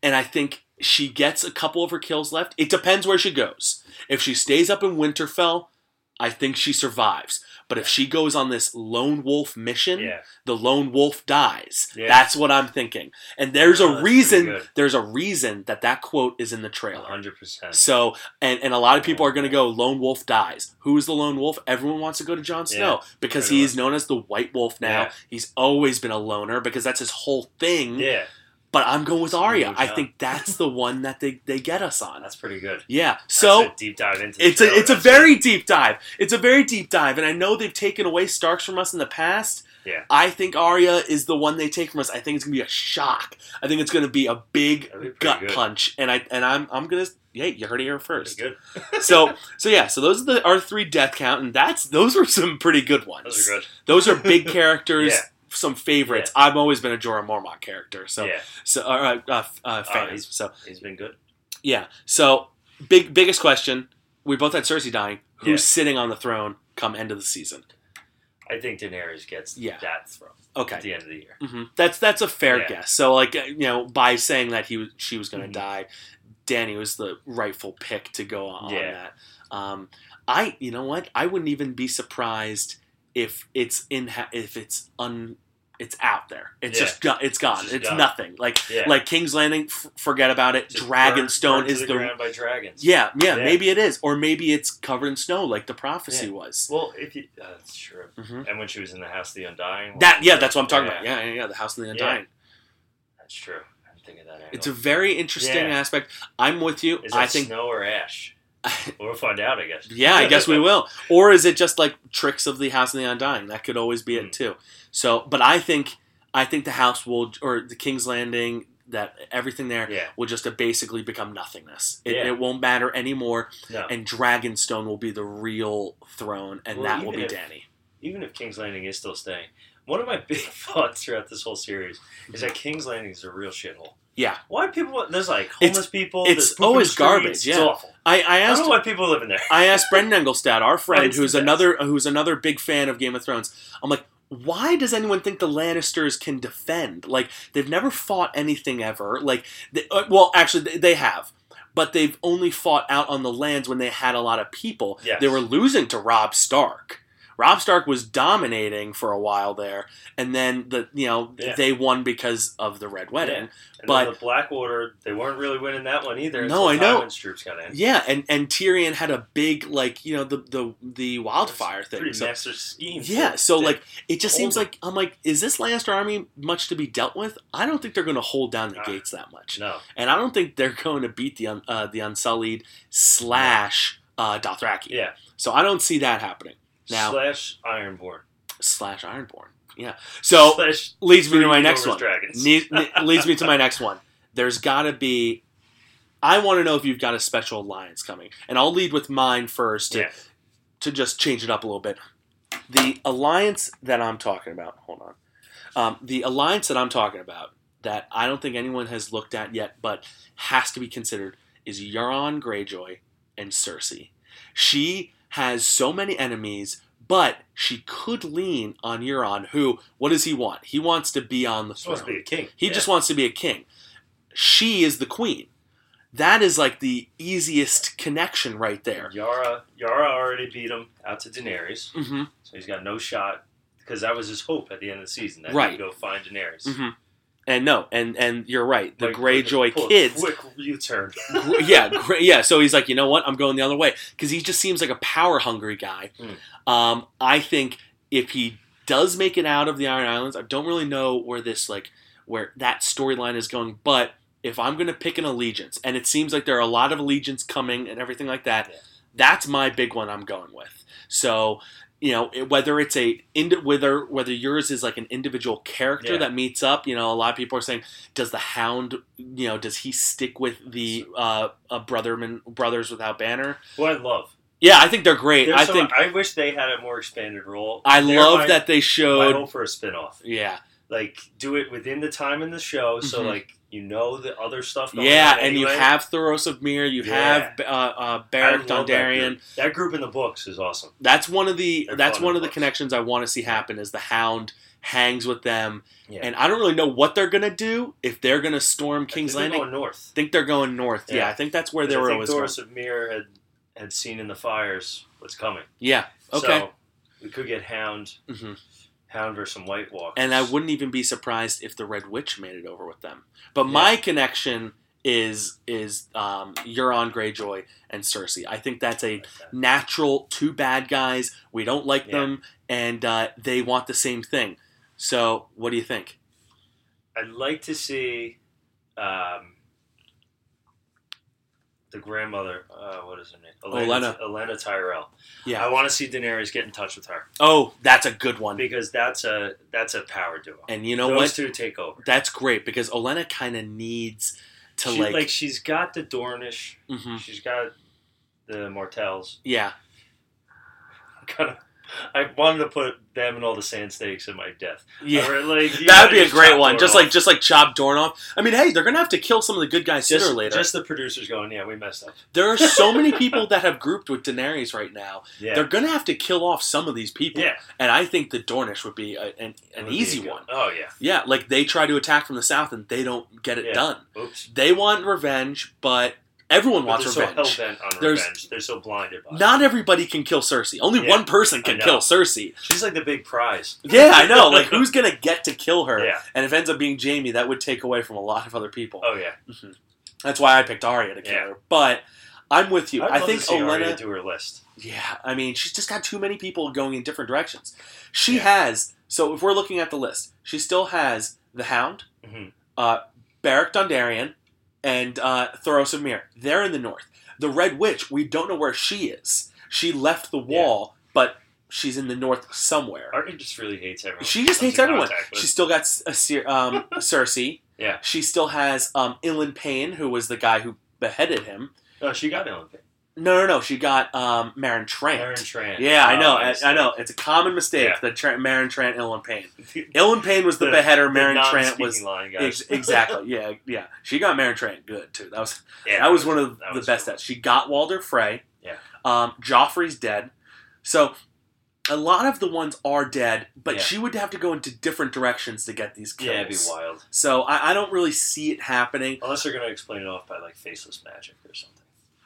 and I think she gets a couple of her kills left. It depends where she goes. If she stays up in Winterfell, I think she survives. But if she goes on this lone wolf mission, Yeah, the lone wolf dies. Yeah. That's what I'm thinking. And there's Oh, a reason. There's a reason that that quote is in the trailer. hundred percent. So, and, and a lot of people are going to go, Lone Wolf dies. Who's the Lone Wolf? Everyone wants to go to Jon Snow because pretty he is known as the White Wolf now. Yeah. He's always been a loner because that's his whole thing. Yeah, But I'm going with Arya. I think that's the one that they, they get us on. that's pretty good. Yeah. So a deep dive into. It's a it's a That's very deep dive. It's a very deep dive, and I know they've taken away Starks from us in the past. Yeah. I think Arya is the one they take from us. I think it's gonna be a shock. I think it's gonna be a big be gut good. punch, and I and I'm I'm gonna. yeah, you heard it here first. good. so so yeah, so those are the our three death count, and that's those are some pretty good ones. Those are good. Those are big characters. Yeah. Some favorites. I've always been a Jorah Mormont character, so yeah, so uh, uh, uh, Oh, fans. he's- so he's been good. yeah. So big biggest question. We both had Cersei dying. Who's Yeah. sitting on the throne come end of the season? I think Daenerys gets Yeah. that throne Okay. at the end of the year. hmm That's that's a fair Yeah. guess. So like uh, you know by saying that he was she was going to Mhm. die, Danny was the rightful pick to go on Yeah. that. Um, I you know what I wouldn't even be surprised if it's in ha- if it's un it's out there. It's Yeah. just go- it's gone. It's It's, gone. nothing. Like Yeah, like King's Landing. F- forget about it. Just Dragonstone is the, the by dragons. yeah, yeah Yeah. maybe it is or maybe it's covered in snow like the prophecy was. Well, if you, uh, that's true. hmm And when she was in the House of the Undying, That yeah, that's what I'm talking about. Yeah, yeah, yeah. The House of the. Undying. That's true. I didn't think of that. Angle. It's a very interesting aspect. I'm with you. Is that I think snow or ash? We'll find out, I guess. Yeah, I guess we will. Or is it just like tricks of the House of the Undying? That could always be Hmm. it too. So, but I think I think the house will or the King's Landing that everything there Yeah. will just basically become nothingness. It, Yeah. it won't matter anymore, No. and Dragonstone will be the real throne, and Well, that will be if- Danny. Even if King's Landing is still staying, one of my big thoughts throughout this whole series is that King's Landing is a real shithole. Yeah, Why people? There's like It's- homeless people. it's there's poop always garbage, It's yeah. awful. I, I I don't asked know why people live in there. I asked Brendan Engelstad, our friend, who's another who's another big fan of Game of Thrones. I'm like, why does anyone think the Lannisters can defend? Like, they've never fought anything ever. Like, they, uh, well, actually, they, they have, but they've only fought out on the lands when they had a lot of people. Yes. They were losing to Robb Stark. Robb Stark was dominating for a while there, and then the you know Yeah. they won because of the Red Wedding. And But- the Blackwater, they weren't really winning that one either. No, I know. Troops got in. Yeah, and and Tyrion had a big like you know the the the wildfire thing. Pretty So- master scheme. Yeah, so like it just seems like I'm like, is this Lannister army much to be dealt with? I don't think they're going to hold down the Nah. gates that much, no, and I don't think they're going to beat the uh, the Unsullied slash uh, Dothraki. yeah. So I don't see that happening Now- slash Ironborn. slash Ironborn. Yeah. So slash leads me to my next one. Dragons. Ne- ne- leads me to my next one. There's got to be. I want to know if you've got a special alliance coming, and I'll lead with mine first to, Yeah. to just change it up a little bit. The alliance that I'm talking about. Hold on. Um, the alliance that I'm talking about that I don't think anyone has looked at yet, but has to be considered is Euron Greyjoy and Cersei. She has so many enemies, but she could lean on Euron, who, what does he want? He wants to be on the He's supposed throne. to be a king. He Yeah. just wants to be a king. She is the queen. That is like the easiest connection right there. Yara. Yara already beat him out to Daenerys, hmm so he's got no shot. Because that was his hope at the end of the season. That Right. he'd go find Daenerys. hmm And no, and and you're right. The Like, Greyjoy a kids, Quick U-turn. yeah, yeah. So he's like, you know what? I'm going the other way because he just seems like a power hungry guy. Mm. Um, I think if he does make it out of the Iron Islands, I don't really know where this like where that storyline is going, but if I'm going to pick an allegiance, and it seems like there are a lot of allegiance coming and everything like that, Yeah. that's my big one I'm going with. So you know whether it's a whether whether yours is like an individual character Yeah. that meets up. You know, a lot of people are saying, does the Hound, you know, does he stick with the uh, uh Brotherman Brothers without Banner? Who I love. Yeah, I think they're great. There's I some- think I wish they had a more expanded role. I They're love my- that they My showed. for a spin-off. Yeah, Like do it within the time in the show, so Mhm. like you know the other stuff. Yeah, and you have Thoros of Myr, you Yeah. have uh, uh, I Beric love that group. That group in the books is awesome. That's one of the They're that's one of the books. connections I want to see happen is the Hound hangs with them, Yeah. and I don't really know what they're gonna do if they're gonna storm King's I think Landing. going north. I think they're going north. Yeah, Yeah. I think that's where they I were think always going. Thoros of Myr had had seen in the fires what's coming. Yeah. Okay. So we could get Hound, hmm Hound versus some White Walkers. And I wouldn't even be surprised if the Red Witch made it over with them. But my connection is is um, Euron Greyjoy and Cersei. I think that's a natural two bad guys. We don't like Yeah. them, and uh, they want the same thing. So, what do you think? I'd like to see um, the grandmother. Uh, what is her name? Olenna. Elena Tyrell. Yeah. I want to see Daenerys get in touch with her Oh, that's a good one. because that's a that's a power duo. And you know Those what? two take over. That's great because Olenna kind of needs to She, like, like, she's got the Dornish. mhm. She's got the Martells. yeah, Kind of. I wanted to put them and all the sand snakes in my death. yeah. Like, you That would be a great one. Just like just like chop Dorn off. I mean, hey, they're gonna have to kill some of the good guys sooner just, or later. just the producers going, yeah, we messed up. there are so many people that have grouped with Daenerys right now. Yeah, They're gonna have to kill off some of these people. yeah, And I think the Dornish would be a, an, an would easy one. Oh yeah. Yeah, like they try to attack from the south and they don't get it Yeah. done. Oops. They want revenge, but everyone But wants they're revenge. so hell bent on There's- revenge. They're so blinded by it. Not everybody can kill Cersei. Only Yeah, one person can kill Cersei. She's like the big prize. Yeah, I know. Like, who's gonna get to kill her? Yeah. And if it ends up being Jaime, that would take away from a lot of other people. Oh yeah. That's why I picked Arya to kill Yeah. her. But I'm with you. I'd I think to see Olenna. do her list. Yeah, I mean, she's just got too many people going in different directions. She Yeah. has. So if we're looking at the list, she still has the Hound, hmm uh, Beric Dondarrion, and uh, Thoros of Myr. They're in the north. The Red Witch, we don't know where she is. She left the wall, but she's in the north somewhere. Arya just really hates everyone. She just hates everyone. She's still got a, um, Cersei. Yeah. She still has um, Ilyn Payne, who was the guy who beheaded him. Oh, she got Ilyn Payne. No, no, no. She got um, Meryn Trant. Aaron Tran. Yeah, I Oh, know. I. I know. It's a common mistake Yeah. that Trent, Meryn Trant, Ilyn Payne. Ilyn Payne was the, The- beheader. The Meryn Trant was line, guys. ex- exactly. Yeah, yeah. She got Meryn Trant good too. That was yeah, that was one of the best cool. She got Walder Frey. Yeah. Um, Joffrey's dead. So a lot of the ones are dead, but Yeah. she would have to go into different directions to get these kills. Yeah, it'd be wild. So I, I don't really see it happening. Unless they're gonna explain it off by like faceless magic or something.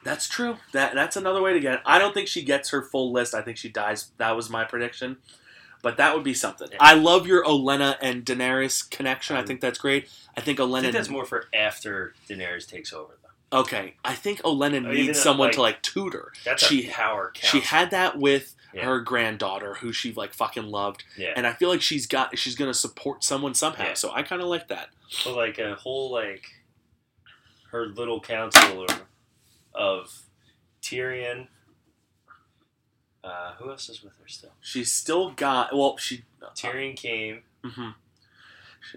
That's true. That that's another way to get it. I don't think she gets her full list. I think she dies. That was my prediction. But that would be something. Yeah. I love your Olenna and Daenerys connection. I Um, think that's great. I think Olenna. I think that's more for after Daenerys takes over, though. okay, I think Olenna Even needs someone like, to like tutor. That's She- a power count. She had that with Yeah. her granddaughter, who she like fucking loved, yeah, and I feel like she's got she's gonna support someone somehow. Yeah. So I kind of like that. but like a whole like her little council or, of Tyrion. Uh, who else is with her still? She's still got well. She Tyrion came, hmm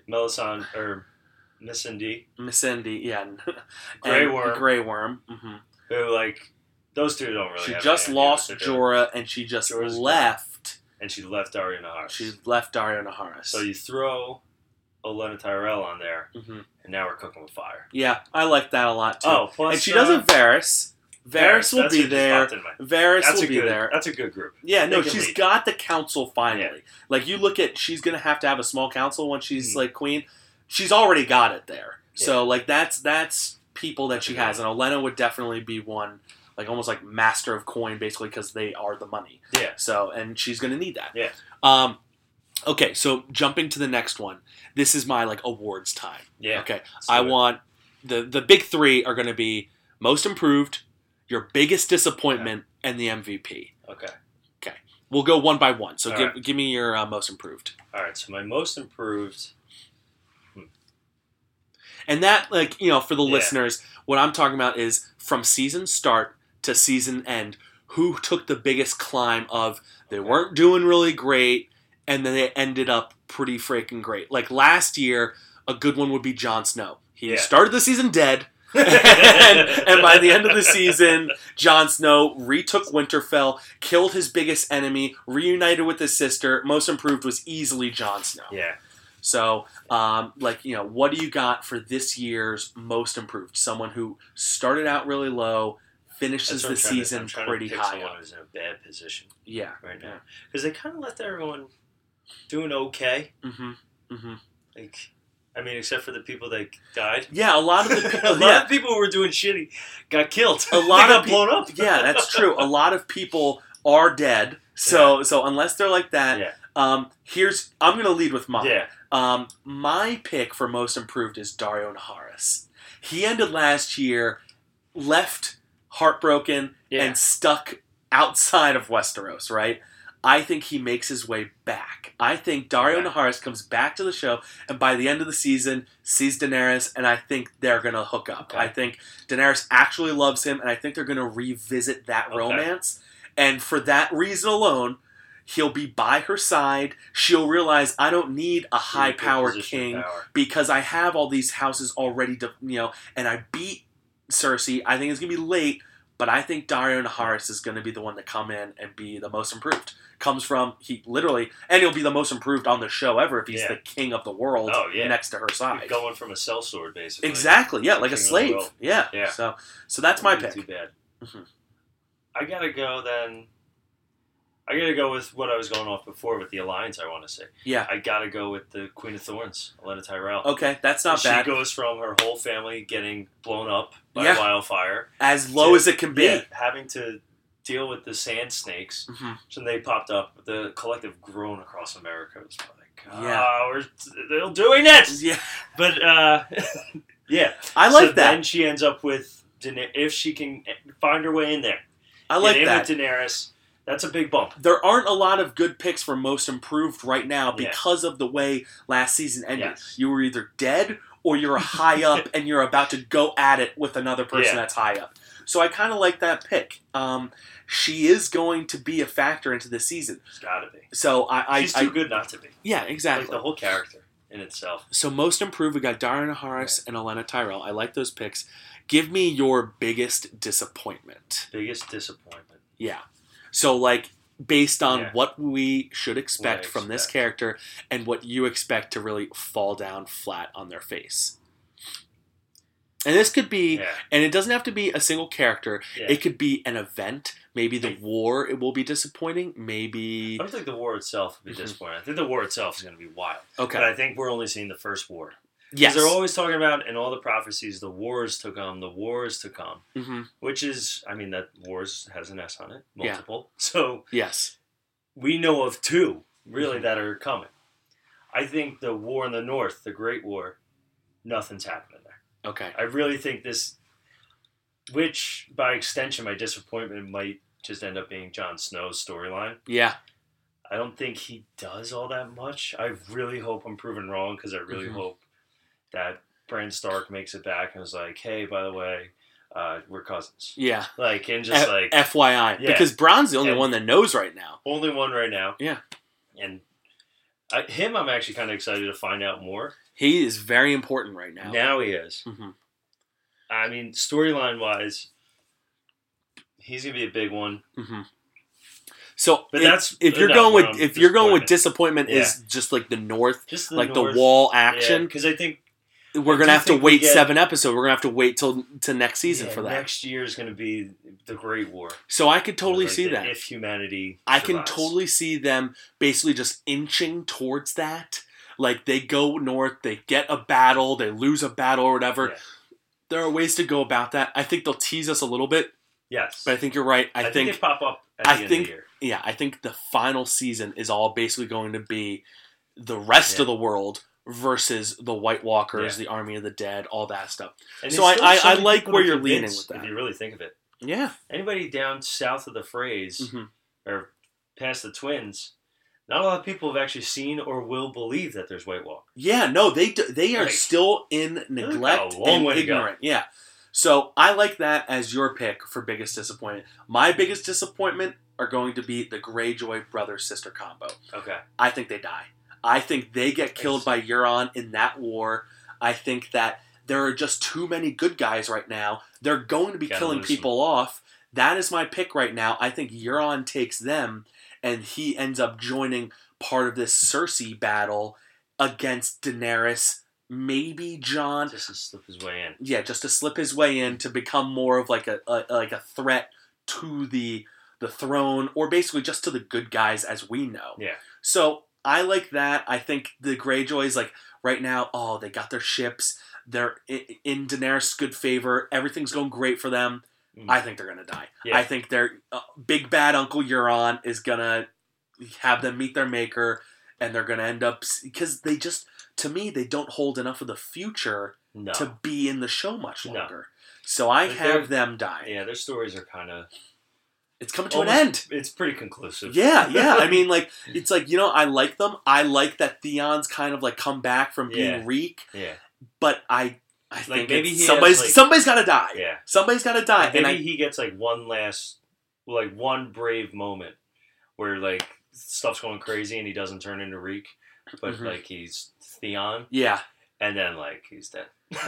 Melisandre or Missandei, Missandei, yeah, Grey Worm. Grey Worm. hmm who like those two don't really. she just any idea what lost. Jorah, and she just Jorah's gone. left. and she left Arya Naharis. She left Daario Naharis. So you throw Olenna Tyrell on there, hmm and now we're cooking with fire. Yeah, I like that a lot too. Oh, plus and she uh, does a Varys. Varys will be there. popped in my- Varys That's will be good. there. That's a good group. Yeah, no, she's lead. got the council finally. Like you look at, she's gonna have to have a small council when she's Mhm. like queen. She's already got it there. Yeah. So like that's that's people that That's she has, and Olenna would definitely be one, like almost like master of coin, basically because they are the money. Yeah. So and she's gonna need that. Yeah. Um. Okay, so jumping to the next one. This is my like awards time. Yeah. Okay. I it. want the the big three are going to be most improved, your biggest disappointment, and the MVP. Okay. Okay. We'll go one by one. So All give, right. give me your uh, most improved, All right. So my most improved. and that like you know for the Yeah. listeners, what I'm talking about is from season start to season end. who took the biggest climb of they weren't doing really great and then it ended up pretty freaking great. Like last year, a good one would be Jon Snow. He Yeah. started the season dead. and, and by the end of the season, Jon Snow retook Winterfell, killed his biggest enemy, reunited with his sister. Most improved was easily Jon Snow. yeah. So, um, like, you know, what do you got for this year's most improved? Someone who started out really low, finishes the to- season pretty to pick high someone who's in a bad position Yeah. right now because they kind of left everyone doing okay. Mm-hmm. Mm-hmm. Like, I mean, except for the people that died. Yeah, a lot of the a people. lot yeah, of people who were doing shitty got killed. A lot got of pe- blown up. yeah, that's true. A lot of people are dead. So, so unless they're like that, Yeah. um, here's I'm gonna lead with mine. Yeah, Um, my pick for most improved is Daario Naharis. He ended last year left heartbroken yeah. and stuck outside of Westeros, right? I think he makes his way back. I think Daario Yeah. Naharis comes back to the show, and by the end of the season, sees Daenerys, and I think they're gonna hook up. Okay. I think Daenerys actually loves him, and I think they're gonna revisit that Okay. romance. And for that reason alone, he'll be by her side. She'll realize I don't need a high power king power. because I have all these houses already, to, you know, and I beat Cersei. I think it's gonna be late, but I think Daario Naharis is gonna be the one to come in and be the most improved. Comes from he literally, and he'll be the most improved on the show ever if he's Yeah. the king of the world Oh, yeah. next to her side. Going from a sellsword basically. Exactly, yeah, like a King the slave. Yeah, Yeah. So, so that's my Wouldn't pick. Too bad. Mhm. I gotta go then. I gotta go with what I was going off before with the alliance. I want to say. Yeah. I gotta go with the Queen of Thorns, Olenna Tyrell. Okay, that's not she bad. She goes from her whole family getting blown up by Yeah. wildfire, as low to- as it can be. yeah, having to deal with the sand snakes. Mhm. So they popped up. The collective groan across America was like, "Ah, Yeah. we're still doing it." Yeah, But uh, yeah, I like so that. Then she ends up with Daener- if she can find her way in there. I like that. with Daenerys. That's a big bump. there aren't a lot of good picks for most improved right now Yeah. because of the way last season ended. Yes. You were either dead or you're high up and you're about to go at it with another person Yeah. that's high up. So I kind of like that pick. Um, she is going to be a factor into the season. She's got to be. So I, I, She's I too good not to be. yeah, Like exactly. the whole character in itself. so most improved, we got Daario Naharis and Olenna Tyrell. I like those picks. Give me your biggest disappointment. Biggest disappointment. Yeah. So like based on Yeah. what we should expect What from this character and what you expect to really fall down flat on their face. And this could be Yeah. and it doesn't have to be a single character. yeah. It could be an event. Maybe the war it will be disappointing. Maybe I don't think the war itself will be Mhm. disappointing. I think the war itself is going to be wild. Okay, But. I think we're only seeing the first war. Because Yes. they're always talking about in all the prophecies the wars to come, the wars to come, hmm which is, I mean, that wars has an S on it, Yeah. multiple. So Yes. we know of two really Mhm. that are coming. I think the war in the north, the Great War, nothing's happening there. Okay. I really think this, which by extension, my disappointment might just end up being Jon Snow's storyline. Yeah. I don't think he does all that much. I really hope I'm proven wrong because I really Mhm. hope that Bran Stark makes it back and is like, "Hey, by the way, uh, we're cousins." Yeah. Like, and just F- like FYI. Yeah. Because Bran's the only And- one that knows right now. only one right now. Yeah. and I, him, I'm actually kind of excited to find out more. He is very important right now. Now he is. hmm I mean, storyline wise, he's gonna be a big one. hmm So But if, that's if you're going with if you're going with disappointment. disappointment is just like the north, Just the like North, the wall action. because I think we're gonna have to wait get- seven episodes. We're gonna have to wait till to next season yeah, for that. Next year is gonna be the Great War. so I could totally Like see that. if humanity. I can totally see them basically just inching towards that. Like they go north, they get a battle, they lose a battle or whatever. Yeah. There are ways to go about that. I think they'll tease us a little bit, Yes, but I think you're right. I, I, think, think, they pop up at the I end think- of the year. yeah, I think the final season is all basically going to be the rest Yeah. of the world versus the White Walkers, Yeah. the Army of the Dead, all that stuff. And So I- I- I like where you're leaning with that. If you really think of it, Yeah. anybody down south of the phrase hmm or past the twins, not a lot of people have actually seen or will believe that there's White Walk. Yeah, no, they do, they are Like, still in neglect and way to go. ignorant. Yeah. So I like that as your pick for biggest disappointment. My biggest disappointment are going to be the Greyjoy brother sister combo. Okay. I think they die. I think they get killed by Euron in that war. I think that there are just too many good guys right now. They're going to be Gotta killing people off. That is my pick right now. I think Euron takes them, and he ends up joining part of this Cersei battle against Daenerys. Maybe Jon. Just to slip his way in. Yeah, just to slip his way in to become more of like a, a like a threat to the the throne, or basically just to the good guys as we know. Yeah. So I like that. I think the Greyjoys, like right now, oh, they got their ships. They're in Daenerys' good favor. Everything's going great for them. Mm. I think they're gonna die. Yeah. I think their uh, big bad Uncle Euron is gonna have them meet their maker, and they're gonna end up because they just, to me, they don't hold enough of the future No. to be in the show much No. longer. So I have them die. yeah, their stories are kind of. It's coming to an end. It's pretty conclusive. Yeah, yeah. I mean, like it's like you know, I like them. I like that Theon's kind of like come back from being Yeah. Reek, Yeah. but I, I think maybe it's- he has, somebody's like- somebody's got to die. Yeah. Somebody's got to die, Maybe and I he gets like one last, like one brave moment where like stuff's going crazy and he doesn't turn into Reek, but Mhm. like he's Theon, yeah, and then like he's dead.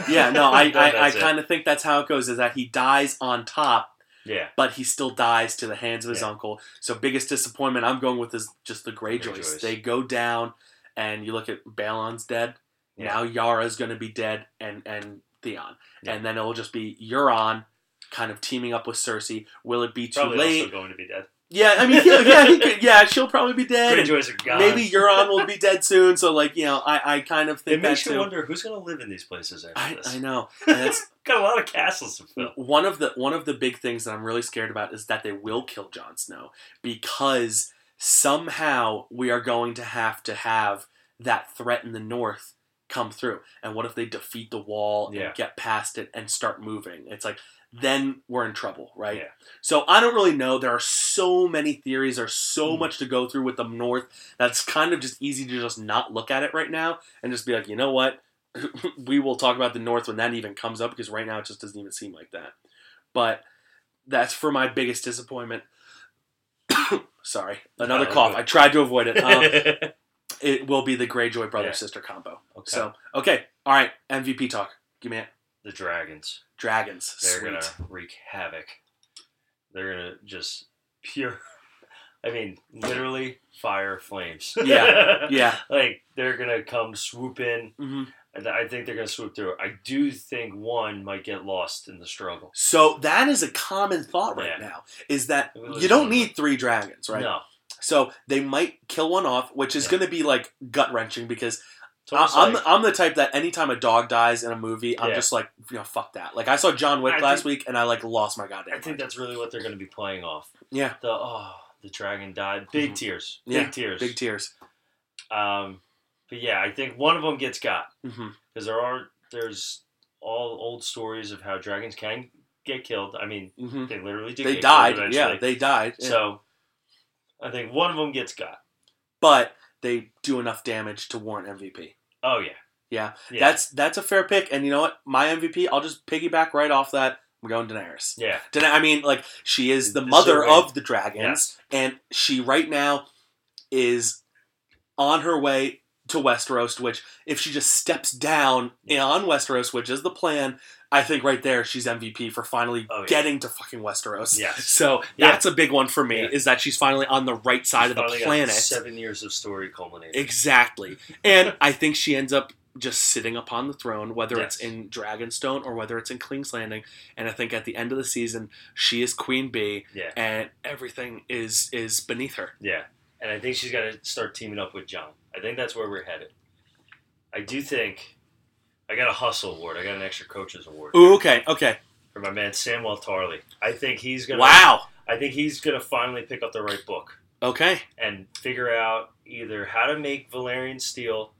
yeah. No, I, I, I kind of think that's how it goes. Is that he dies on top, yeah. but he still dies to the hands of his Yeah. uncle. So biggest disappointment I'm going with is just the Greyjoys. Greyjoys. They go down, and you look at Balon's dead. Yeah. Now Yara's going to be dead, and and Theon, Yeah. and then it'll just be Euron, kind of teaming up with Cersei. Will it be too Probably late? also going to be dead. Yeah, I mean, yeah, yeah, he could, yeah, she'll probably be dead. Greyjoys are gone. Maybe Euron will be dead soon. So like you know, I, I kind of It think that makes you too. wonder who's going to live in these places after I, this. I know. Got a lot of castles to fill. one of the one of the big things that I'm really scared about is that they will kill Jon Snow because somehow we are going to have to have that threat in the north come through. And what if they defeat the wall Yeah. and get past it and start moving? It's like then we're in trouble, right? Yeah. So I don't really know. There are so many theories. There's so Mm. much to go through with the North. That's kind of just easy to just not look at it right now and just be like, you know what? we will talk about the North when that even comes up because right now it just doesn't even seem like that. But that's for my biggest disappointment. Sorry, another No, cough. I tried to avoid it. Um, it will be the Greyjoy brother Yeah. sister combo. Okay. So okay, all right. MVP talk. Give me it. The dragons. Dragons. They're Sweet. gonna wreak havoc. They're gonna just pure. I mean, literally fire flames. Yeah, yeah. Like they're gonna come swoop in, hmm and I think they're gonna swoop through. I do think one might get lost in the struggle. So that is a common thought right Yeah. now. Is that you don't need three dragons, right? No, So they might kill one off, which is Yeah. going to be like gut wrenching because I, I'm like, I'm the type that anytime a dog dies in a movie, I'm Yeah. just like you know fuck that. Like I saw John Wick I last think- week and I like lost my goddamn. I think mind. that's really what they're gonna be playing off. yeah, The oh, the dragon died. Big Mhm. tears. Big Yeah, tears. big tears. Um, but yeah, I think one of them gets got. because there are there's all old stories of how dragons can get killed. I mean, hmm they literally did. They died. Yeah, they died. yeah. So I think one of them gets got. but they do enough damage to warrant MVP. Oh yeah, Yeah, yeah, that's that's a fair pick. And you know what? My MVP, I'll just piggyback right off that. I'm going Daenerys. yeah, Dana- I mean, like she is the The mother Deserving. of the dragons, and she right now is on her way to Westeros. Which, if she just steps down on Westeros, which is the plan, I think right there she's MVP for finally Oh, yeah. getting to fucking Westeros. Yes. So Yeah. that's a big one for me. Yeah. Is that she's finally on the right side of the planet. Seven years of story culminating. Exactly. And I think she ends up just sitting upon the throne, whether it's in Dragonstone or whether it's in King's Landing. And I think at the end of the season, she is Queen Bee, Yeah, and everything is is beneath her. yeah, and I think she's got to start teaming up with Jon. I think that's where we're headed. I do think I got a hustle award. I got an extra coaches award Ooh, okay, okay. for my man Samwell Tarly. I think he's gonna. Wow. I think he's gonna finally pick up the right book. Okay. and figure out either how to make Valyrian steel,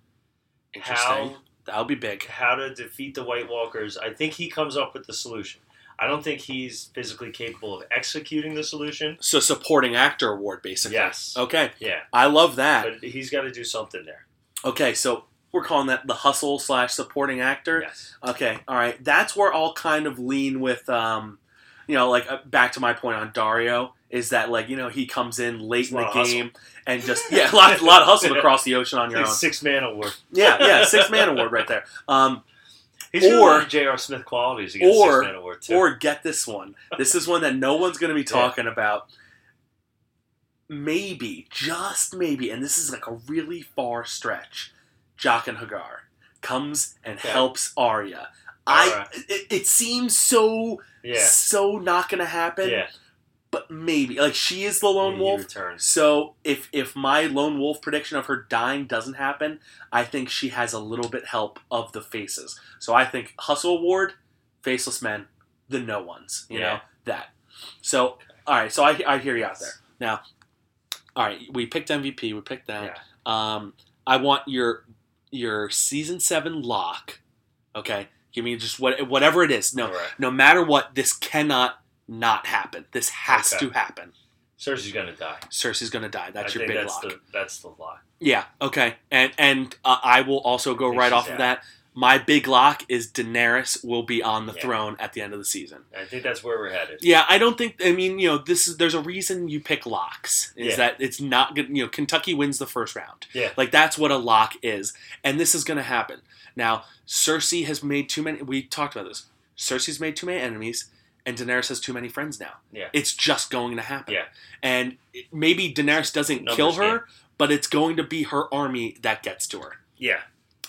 Interesting. how That'll be big. how to defeat the White Walkers. I think he comes up with the solution. I don't think he's physically capable of executing the solution. So supporting actor award, basically. Yes. Okay. Yeah, I love that. but he's got to do something there. Okay, so we're calling that the hustle slash supporting actor. Yes. Okay, all right. That's where I'll kind of lean with, um, you know, like uh, back to my point on Daario is that like you know he comes in late in the game and just yeah, a lot, a lot of hustle across the ocean on your Like own. six man award. Yeah, yeah, six man award right there. Um, He's Or- J.R. Smith qualities. Or- six man award too. or get this one. This is one that no one's going to be Yeah. talking about. Maybe, just maybe, and this is like a really far stretch. Jaqen H'ghar comes and Okay. helps Arya. I it, it seems so yeah. so not going to happen, Yeah. But maybe like she is the lone Yeah, he wolf. returns. So if if my lone wolf prediction of her dying doesn't happen, I think she has a little bit help of the faces. So I think hustle award, faceless men, the no ones. You know that. So all right. So I I hear you out there now. All right, we picked MVP. We picked that. Um, I want your your season seven lock. Okay, give me just what whatever it is. No, right. no matter what, this cannot not happen. This has Okay. to happen. Cersei's gonna die. Cersei's gonna die. That's I your think big that's lock. the that's the lock. Yeah. Okay. And and uh, I will also go right off of that. My big lock is Daenerys will be on the Yeah. throne at the end of the season. I think that's where we're headed. Yeah, I don't think. I mean, you know, this is there's a reason you pick locks. Is Yeah. that it's not good. You know, Kentucky wins the first round. Yeah. Like that's what a lock is, and this is going to happen. Now, Cersei has made too many. We talked about this. Cersei's made too many enemies, and Daenerys has too many friends now. Yeah. It's just going to happen. Yeah. And maybe Daenerys doesn't Numbers kill her, game. but it's going to be her army that gets to her Yeah.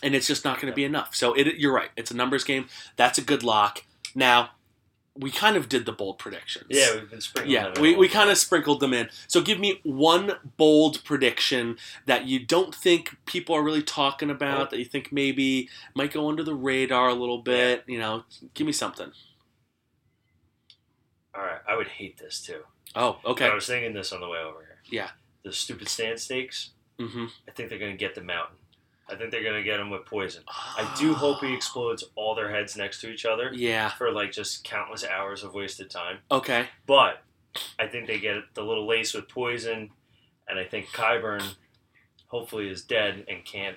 and it's just not going to be enough. So it, you're right. It's a numbers game. That's a good lock. Now, we kind of did the bold predictions. Yeah. We've been sprinkling. Yeah, we, we kind of sprinkled them in. So give me one bold prediction that you don't think people are really talking about, Oh. that you think maybe might go under the radar a little bit. You know, give me something. All right. I would hate this too. Oh, okay. I was thinking this on the way over here. Yeah. The stupid sand snakes. Mm-hmm. I think they're gonna get the mountain. I think they're gonna get him with poison. I do hope he explodes all their heads next to each other Yeah. for like just countless hours of wasted time. Okay. But I think they get the little lace with poison, and I think Qyburn hopefully is dead and can't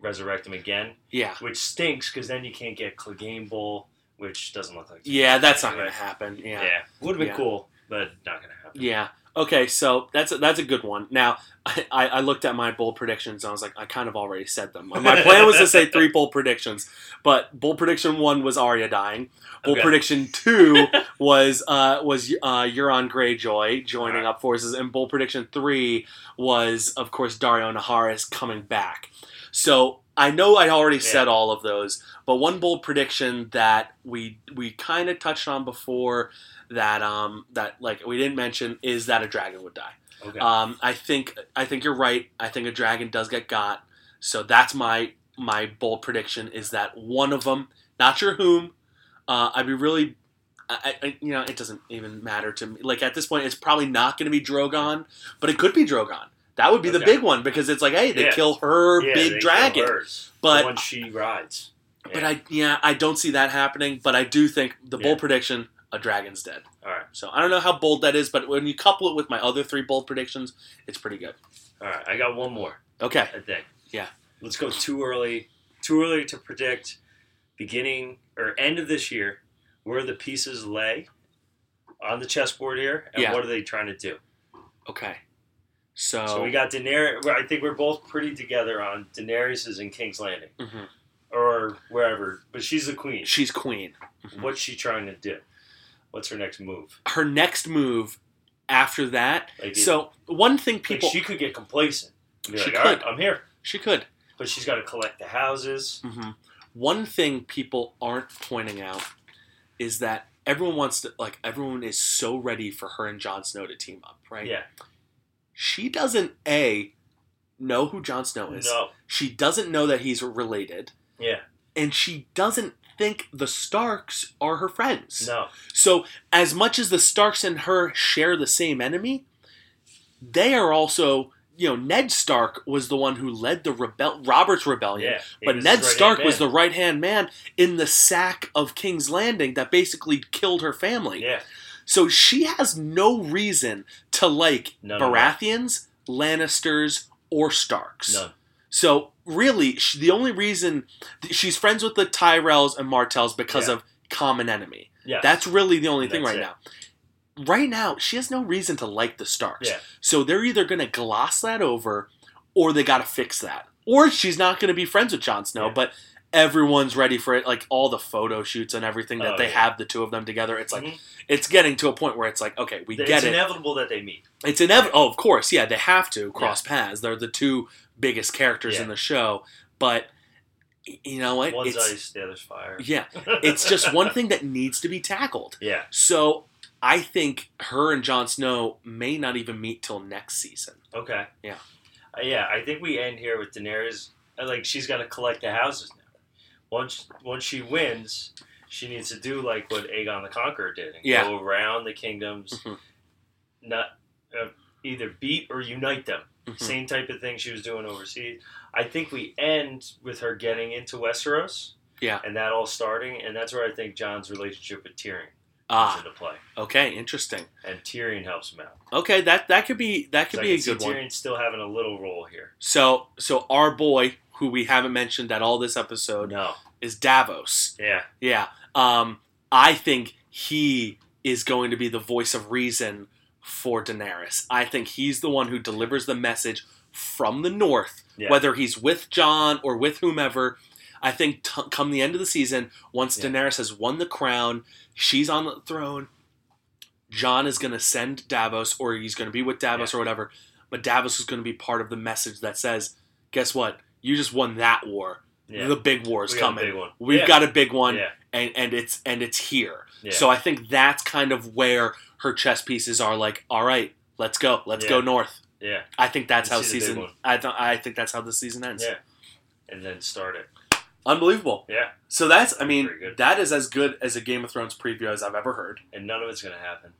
resurrect him again, Yeah. which stinks because then you can't get Clegane Bowl, which doesn't look like. Yeah, that's not going to happen. Yeah, Yeah. would have been Yeah. cool, but not gonna happen. Yeah. Okay, so that's a, that's a good one. Now, I, I looked at my bold predictions and I was like, I kind of already said them. My plan was to say three bold predictions, but bold prediction one was Arya dying. Bold Okay. prediction two was uh, was uh, Euron Greyjoy joining Alright. up forces, and bold prediction three was, of course, Daario Naharis coming back. So I know I already said all of those, but one bold prediction that we we kind of touched on before that um that like we didn't mention is that a dragon would die. Okay. Um, I think I think you're right. I think a dragon does get got. So that's my my bold prediction is that one of them, not sure whom. Uh, I'd be really, I, I, you know, it doesn't even matter to me. Like at this point, it's probably not going to be Drogon, but it could be Drogon. That would be the big one because it's like, hey, they Yeah. kill her Yeah, big dragon. hers, But- the one she rides. But I, yeah, I don't see that happening. But I do think the bold Yeah. prediction, a dragon's dead. all right, So I don't know how bold that is, but when you couple it with my other three bold predictions, it's pretty good. all right. I got one more. Okay. I think. Yeah. Let's go too early. Too early to predict beginning or end of this year where the pieces lay on the chessboard here and Yeah. what are they trying to do. Okay. So, So we got Daenerys. I think we're both pretty together on Daenerys is in King's Landing Mhm. or wherever, but she's the queen. she's queen. Mhm. What's she trying to do? What's her next move? Her next move after that. Like, it- So one thing like, people she could get complacent. She like, all right, could. I'm here, she could. but she's got to collect the houses. hmm One thing people aren't pointing out is that everyone wants to like everyone is so ready for her and Jon Snow to team up, right? Yeah. She doesn't a know who Jon Snow is. No. She doesn't know that he's related, Yeah. and she doesn't think the Starks are her friends. No. So, as much as the Starks and her share the same enemy, they are also, you know, Ned Stark was the one who led the rebel Robert's rebellion, Yeah. but Ned Stark was the right hand man in the sack of King's Landing that basically killed her family. Yeah. So she has no reason to like Baratheons, Lannisters, or Starks. None. So really, sh the only reason she's friends with the Tyrells and Martells because Yeah. of common enemy. Yeah. That's really the only thing That's right it. now. Right now, she has no reason to like the Starks. Yeah. So they're either going to gloss that over or they got to fix that. Or she's not going to be friends with Jon Snow, Yeah. but everyone's ready for it. Like all the photo shoots and everything that Oh, they yeah. have the two of them together. It's like, Mhm. it's getting to a point where it's like, okay, we it's get it. It's inevitable that they meet. It's inevitable. Oh, of course, yeah, they have to cross paths. They're the two biggest characters Yeah. in the show. But you know what? One's it's, ice, the other's fire. Yeah, it's just one thing that needs to be tackled. Yeah. So I think her and Jon Snow may not even meet till next season. Okay. Yeah. Uh, yeah, I think we end here with Daenerys. Like she's got to collect the houses now. Once once she wins, she needs to do like what Aegon the Conqueror did and Yeah. go around the kingdoms, Mhm. not uh, either beat or unite them. Mhm. Same type of thing she was doing overseas. I think we end with her getting into Westeros. Yeah. And that all starting, and that's where I think Jon's relationship with Tyrion comes Ah, into play, okay, interesting. and Tyrion helps him out. Okay, that that could be that could I be a good one. Tyrion still having a little role here. So so our boy, who we haven't mentioned at all this episode, No. is Davos. Yeah. Yeah. Um, I think he is going to be the voice of reason for Daenerys. I think he's the one who delivers the message from the north, Yeah. whether he's with Jon or with whomever. I think t- come the end of the season, once Yeah. Daenerys has won the crown, she's on the throne. Jon is going to send Davos, or he's going to be with Davos or whatever. But Davos is going to be part of the message that says, "Guess what? You just won that war. Yeah. The big war is We got coming. big. We've Yeah. got a big one, Yeah. and and it's and it's here. So I think that's kind of where her chess pieces are. Like, all right, let's go, let's go north. yeah. I think that's how the season. I th- I think that's how the season ends. Yeah. And then start it. Unbelievable. Yeah. So that's I mean that is as good as a Game of Thrones preview as I've ever heard. And none of it's gonna happen.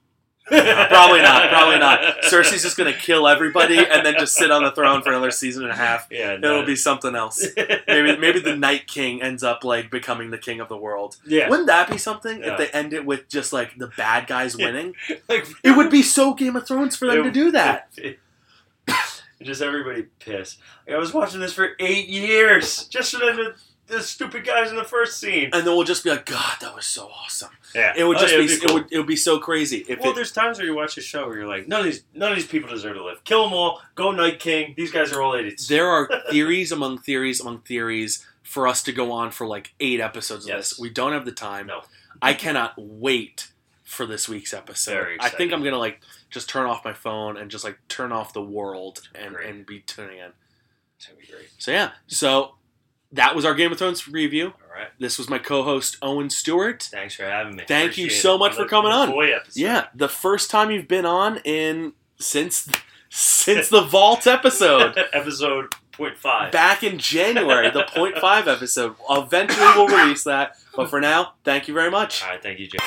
probably not. Probably not. Cersei's just gonna kill everybody and then just sit on the throne for another season and a half. Yeah. It'll be something else. Maybe maybe the Night King ends up like becoming the king of the world. yeah. Wouldn't that be something Yeah. if they end it with just like the bad guys winning? like, It would be so Game of Thrones for them to do that. Just everybody pissed. Like, I was watching this for eight years just for them to, the stupid guys in the first scene. And then we'll just be like, God, that was so awesome. Yeah. It would Oh, just yeah, be, it'd it would it would be so crazy if Well, it, there's times where you watch a show where you're like, none of these, none of these people deserve to live. Kill them all. Go Night King. These guys are all idiots. there are theories among theories among theories for us to go on for like eight episodes of Yes. this. We don't have the time. No. I cannot wait for this week's episode. Very I think. I'm gonna like just turn off my phone and just like turn off the world and, Great. and be tuning in. Gonna be great. So yeah. So that was our Game of Thrones review. All right. This was my co-host Owen Stewart. Thanks for having me. Thank you so it. much for coming on. Boy episode. Yeah, the first time you've been on in since since the Vault episode episode point five. back in January, the point five episode. Eventually, we'll release that. But for now, thank you very much. All right. Thank you, Jay.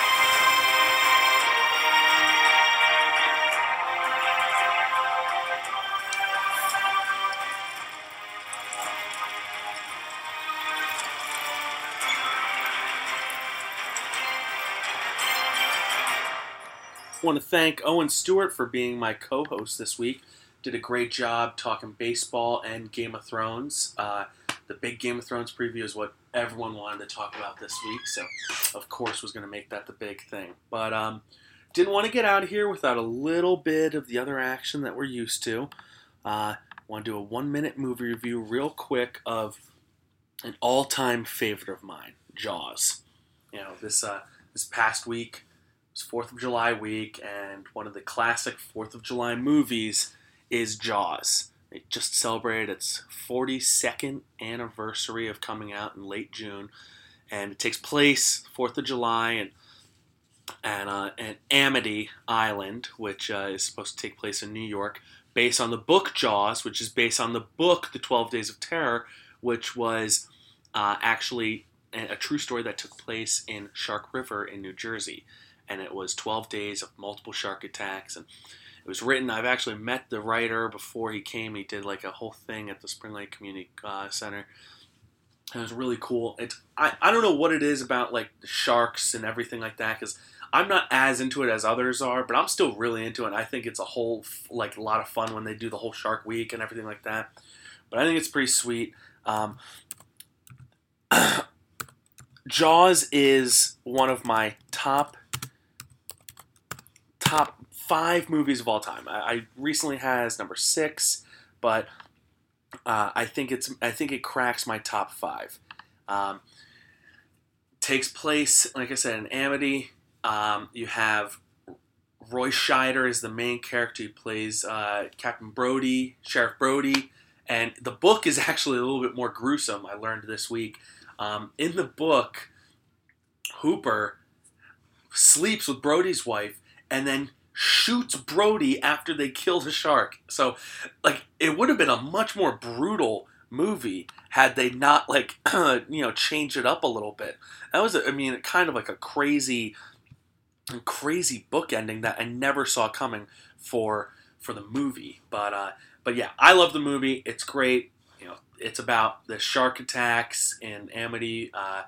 Want to thank Owen Stewart for being my co-host this week. Did a great job talking baseball and Game of Thrones. Uh, the big Game of Thrones preview is what everyone wanted to talk about this week, so of course was going to make that the big thing. But um, didn't want to get out of here without a little bit of the other action that we're used to. Uh, want to do a one-minute movie review real quick of an all-time favorite of mine, Jaws. You know this uh, this past week was Fourth of July week, and one of the classic Fourth of July movies is Jaws. It just celebrated its 42nd anniversary of coming out in late June, and it takes place Fourth of July and and uh, and Amity Island, which uh, is supposed to take place in New York, based on the book Jaws, which is based on the book The Twelve Days of Terror, which was uh, actually a, a true story that took place in Shark River in New Jersey and it was 12 days of multiple shark attacks and it was written i've actually met the writer before he came he did like a whole thing at the spring lake community uh, center. It was really cool. It's I, I don't know what it is about like the sharks and everything like that because i'm not as into it as others are but i'm still really into it i think it's a whole like a lot of fun when they do the whole shark week and everything like that. But i think it's pretty sweet. Um, Jaws is one of my top top five movies of all time. I, I recently has number six, but uh, I think it's I think it cracks my top five. Um, takes place, like I said, in Amity. Um, you have Roy Scheider is the main character. He plays uh, Captain Brody, Sheriff Brody, and the book is actually a little bit more gruesome. I learned this week. Um, in the book, Hooper sleeps with Brody's wife and then shoots Brody after they kill the shark. So, like, it would have been a much more brutal movie had they not, like, you know, changed it up a little bit. That was, I mean, kind of like a crazy, crazy book ending that I never saw coming for for the movie. But, uh, but yeah, I love the movie. It's great. You know, it's about the shark attacks in Amity. Uh,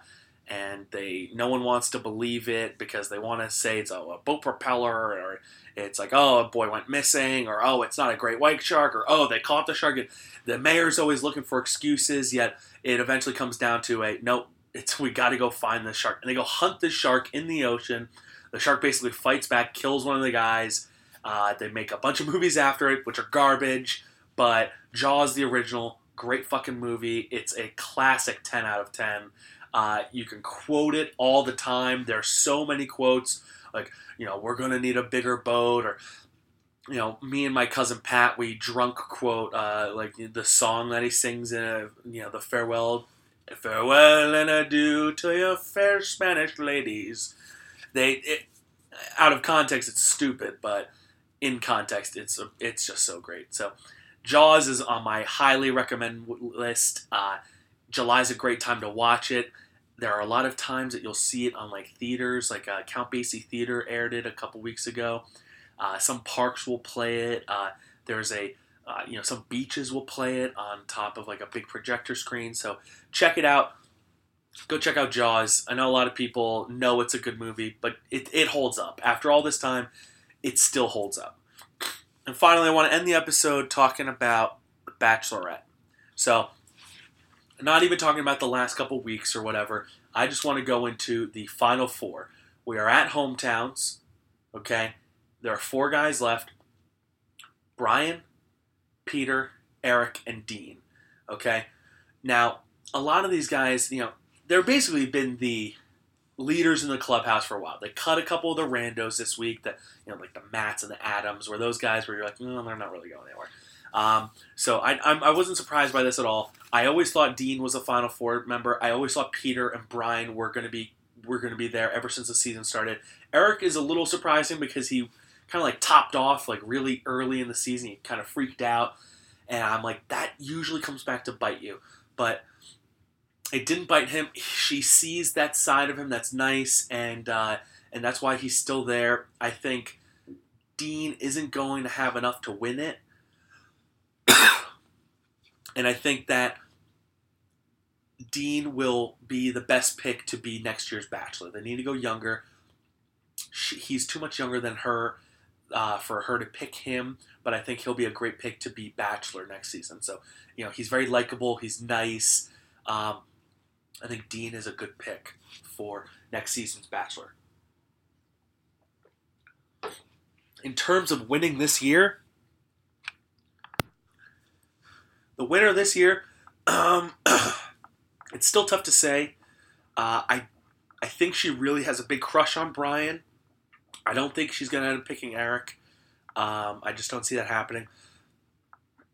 and they no one wants to believe it because they want to say it's a, boat propeller or it's like oh a boy went missing or oh it's not a great white shark or oh they caught the shark. And the mayor's always looking for excuses yet it eventually comes down to a nope it's we got to go find the shark. And they go hunt the shark in the ocean. The shark basically fights back kills one of the guys. Uh, they make a bunch of movies after it which are garbage. But jaws the original great fucking movie. It's a classic 10 out of 10 uh, you can quote it all the time. There's so many quotes like, you know, we're going to need a bigger boat or, you know, me and my cousin Pat, we drunk quote uh, like the song that he sings in, you know, the farewell, farewell and adieu to your fair Spanish ladies. They, it, out of context, it's stupid, but in context, it's it's just so great. So, Jaws is on my highly recommend list. Uh, July's a great time to watch it. There are a lot of times that you'll see it on like theaters, like uh, Count Basie Theater aired it a couple weeks ago. Uh, some parks will play it. Uh, there's a uh, you know some beaches will play it on top of like a big projector screen. So check it out. Go check out Jaws. I know a lot of people know it's a good movie, but it, it holds up. After all this time, it still holds up. And finally, I want to end the episode talking about The Bachelorette. So not even talking about the last couple weeks or whatever. I just want to go into the final four. We are at hometowns. Okay, there are four guys left: Brian, Peter, Eric, and Dean. Okay, now a lot of these guys, you know, they're basically been the leaders in the clubhouse for a while. They cut a couple of the randos this week, that you know, like the Mats and the Adams, where those guys where you're like, no, they're not really going anywhere. Um, so I, I, I wasn't surprised by this at all. I always thought Dean was a Final Four member. I always thought Peter and Brian were going to be were going to be there ever since the season started. Eric is a little surprising because he kind of like topped off like really early in the season. He kind of freaked out, and I'm like that usually comes back to bite you, but it didn't bite him. She sees that side of him that's nice, and uh, and that's why he's still there. I think Dean isn't going to have enough to win it and I think that Dean will be the best pick to be next year's Bachelor. They need to go younger. She, he's too much younger than her uh, for her to pick him, but I think he'll be a great pick to be Bachelor next season. So, you know, he's very likable. He's nice. Um, I think Dean is a good pick for next season's Bachelor. In terms of winning this year, The winner this year, um, it's still tough to say. Uh, I I think she really has a big crush on Brian. I don't think she's going to end up picking Eric. Um, I just don't see that happening.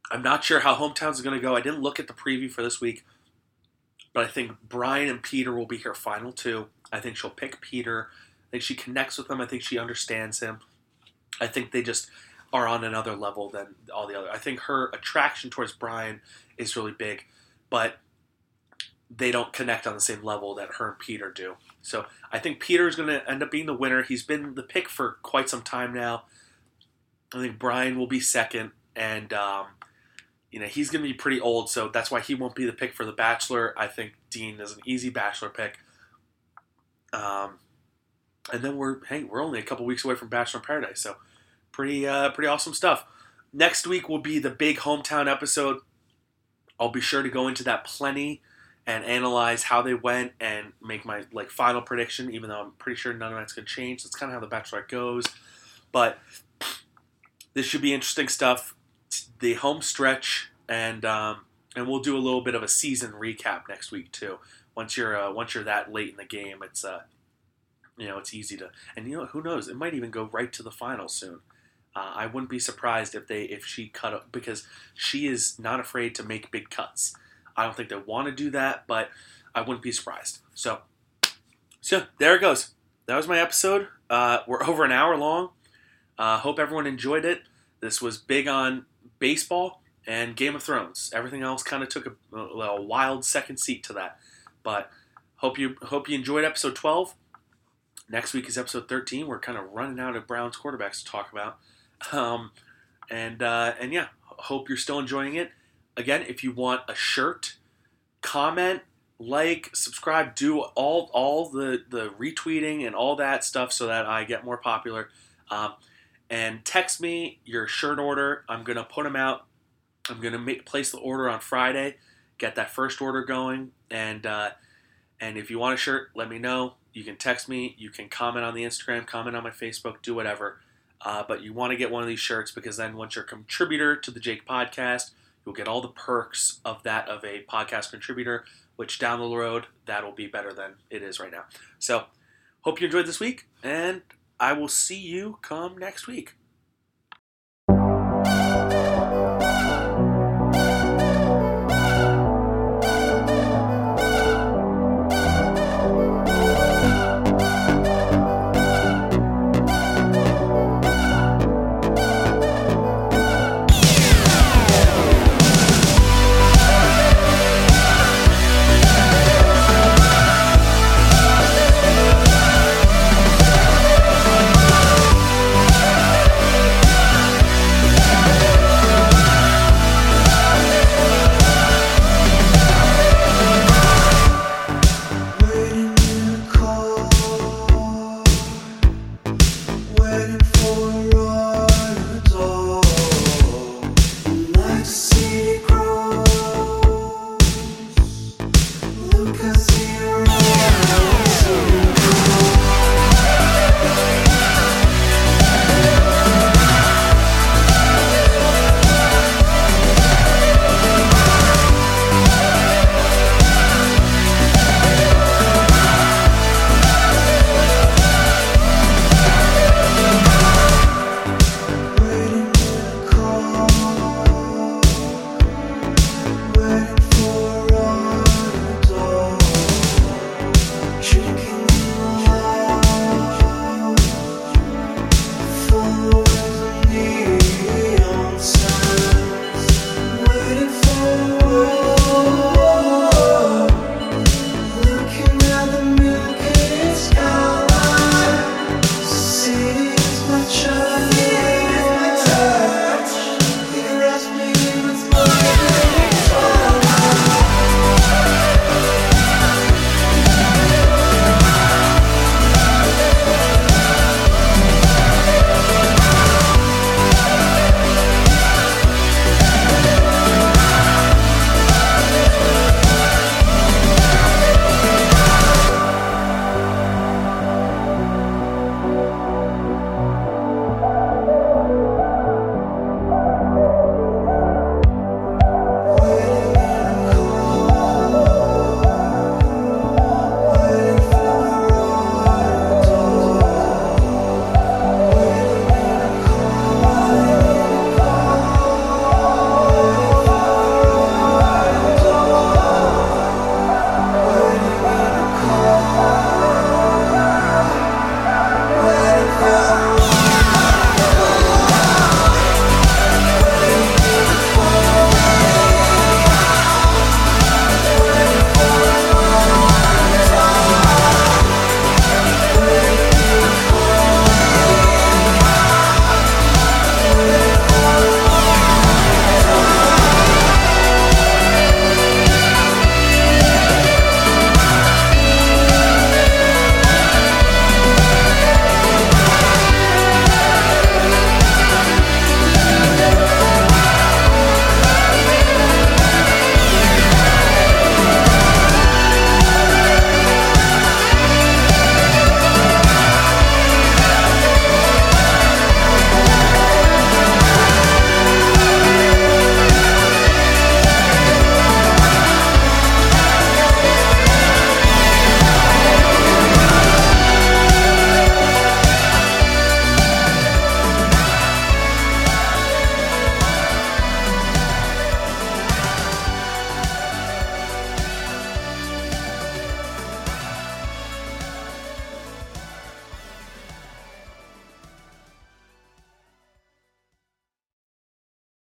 I'm not sure how Hometowns is going to go. I didn't look at the preview for this week, but I think Brian and Peter will be her final two. I think she'll pick Peter. I think she connects with him. I think she understands him. I think they just are on another level than all the other. I think her attraction towards Brian is really big, but they don't connect on the same level that her and Peter do. So I think Peter is going to end up being the winner. He's been the pick for quite some time now. I think Brian will be second, and um, you know he's going to be pretty old, so that's why he won't be the pick for the Bachelor. I think Dean is an easy Bachelor pick. Um, and then we're hey, we're only a couple weeks away from Bachelor in Paradise, so pretty uh, pretty awesome stuff. Next week will be the big hometown episode. I'll be sure to go into that plenty and analyze how they went and make my like final prediction. Even though I'm pretty sure none of that's to change. That's kind of how the Bachelorette goes. But this should be interesting stuff. The home stretch, and um, and we'll do a little bit of a season recap next week too. Once you're uh, once you're that late in the game, it's uh, you know it's easy to and you know who knows it might even go right to the final soon. Uh, I wouldn't be surprised if they if she cut up because she is not afraid to make big cuts. I don't think they want to do that, but I wouldn't be surprised. So, so there it goes. That was my episode. Uh, we're over an hour long. Uh, hope everyone enjoyed it. This was big on baseball and Game of Thrones. Everything else kind of took a, a, wild second seat to that. But hope you hope you enjoyed episode 12. Next week is episode 13. We're kind of running out of Browns quarterbacks to talk about. Um, and uh, and yeah, hope you're still enjoying it. Again, if you want a shirt, comment, like, subscribe, do all all the the retweeting and all that stuff so that I get more popular. Um, and text me your shirt order. I'm gonna put them out. I'm gonna make place the order on Friday. Get that first order going, and uh, and if you want a shirt, let me know. You can text me. You can comment on the Instagram, comment on my Facebook, do whatever. Uh, but you want to get one of these shirts because then once you're a contributor to the Jake Podcast, you'll get all the perks of that of a podcast contributor. Which down the road that'll be better than it is right now. So hope you enjoyed this week, and I will see you come next week.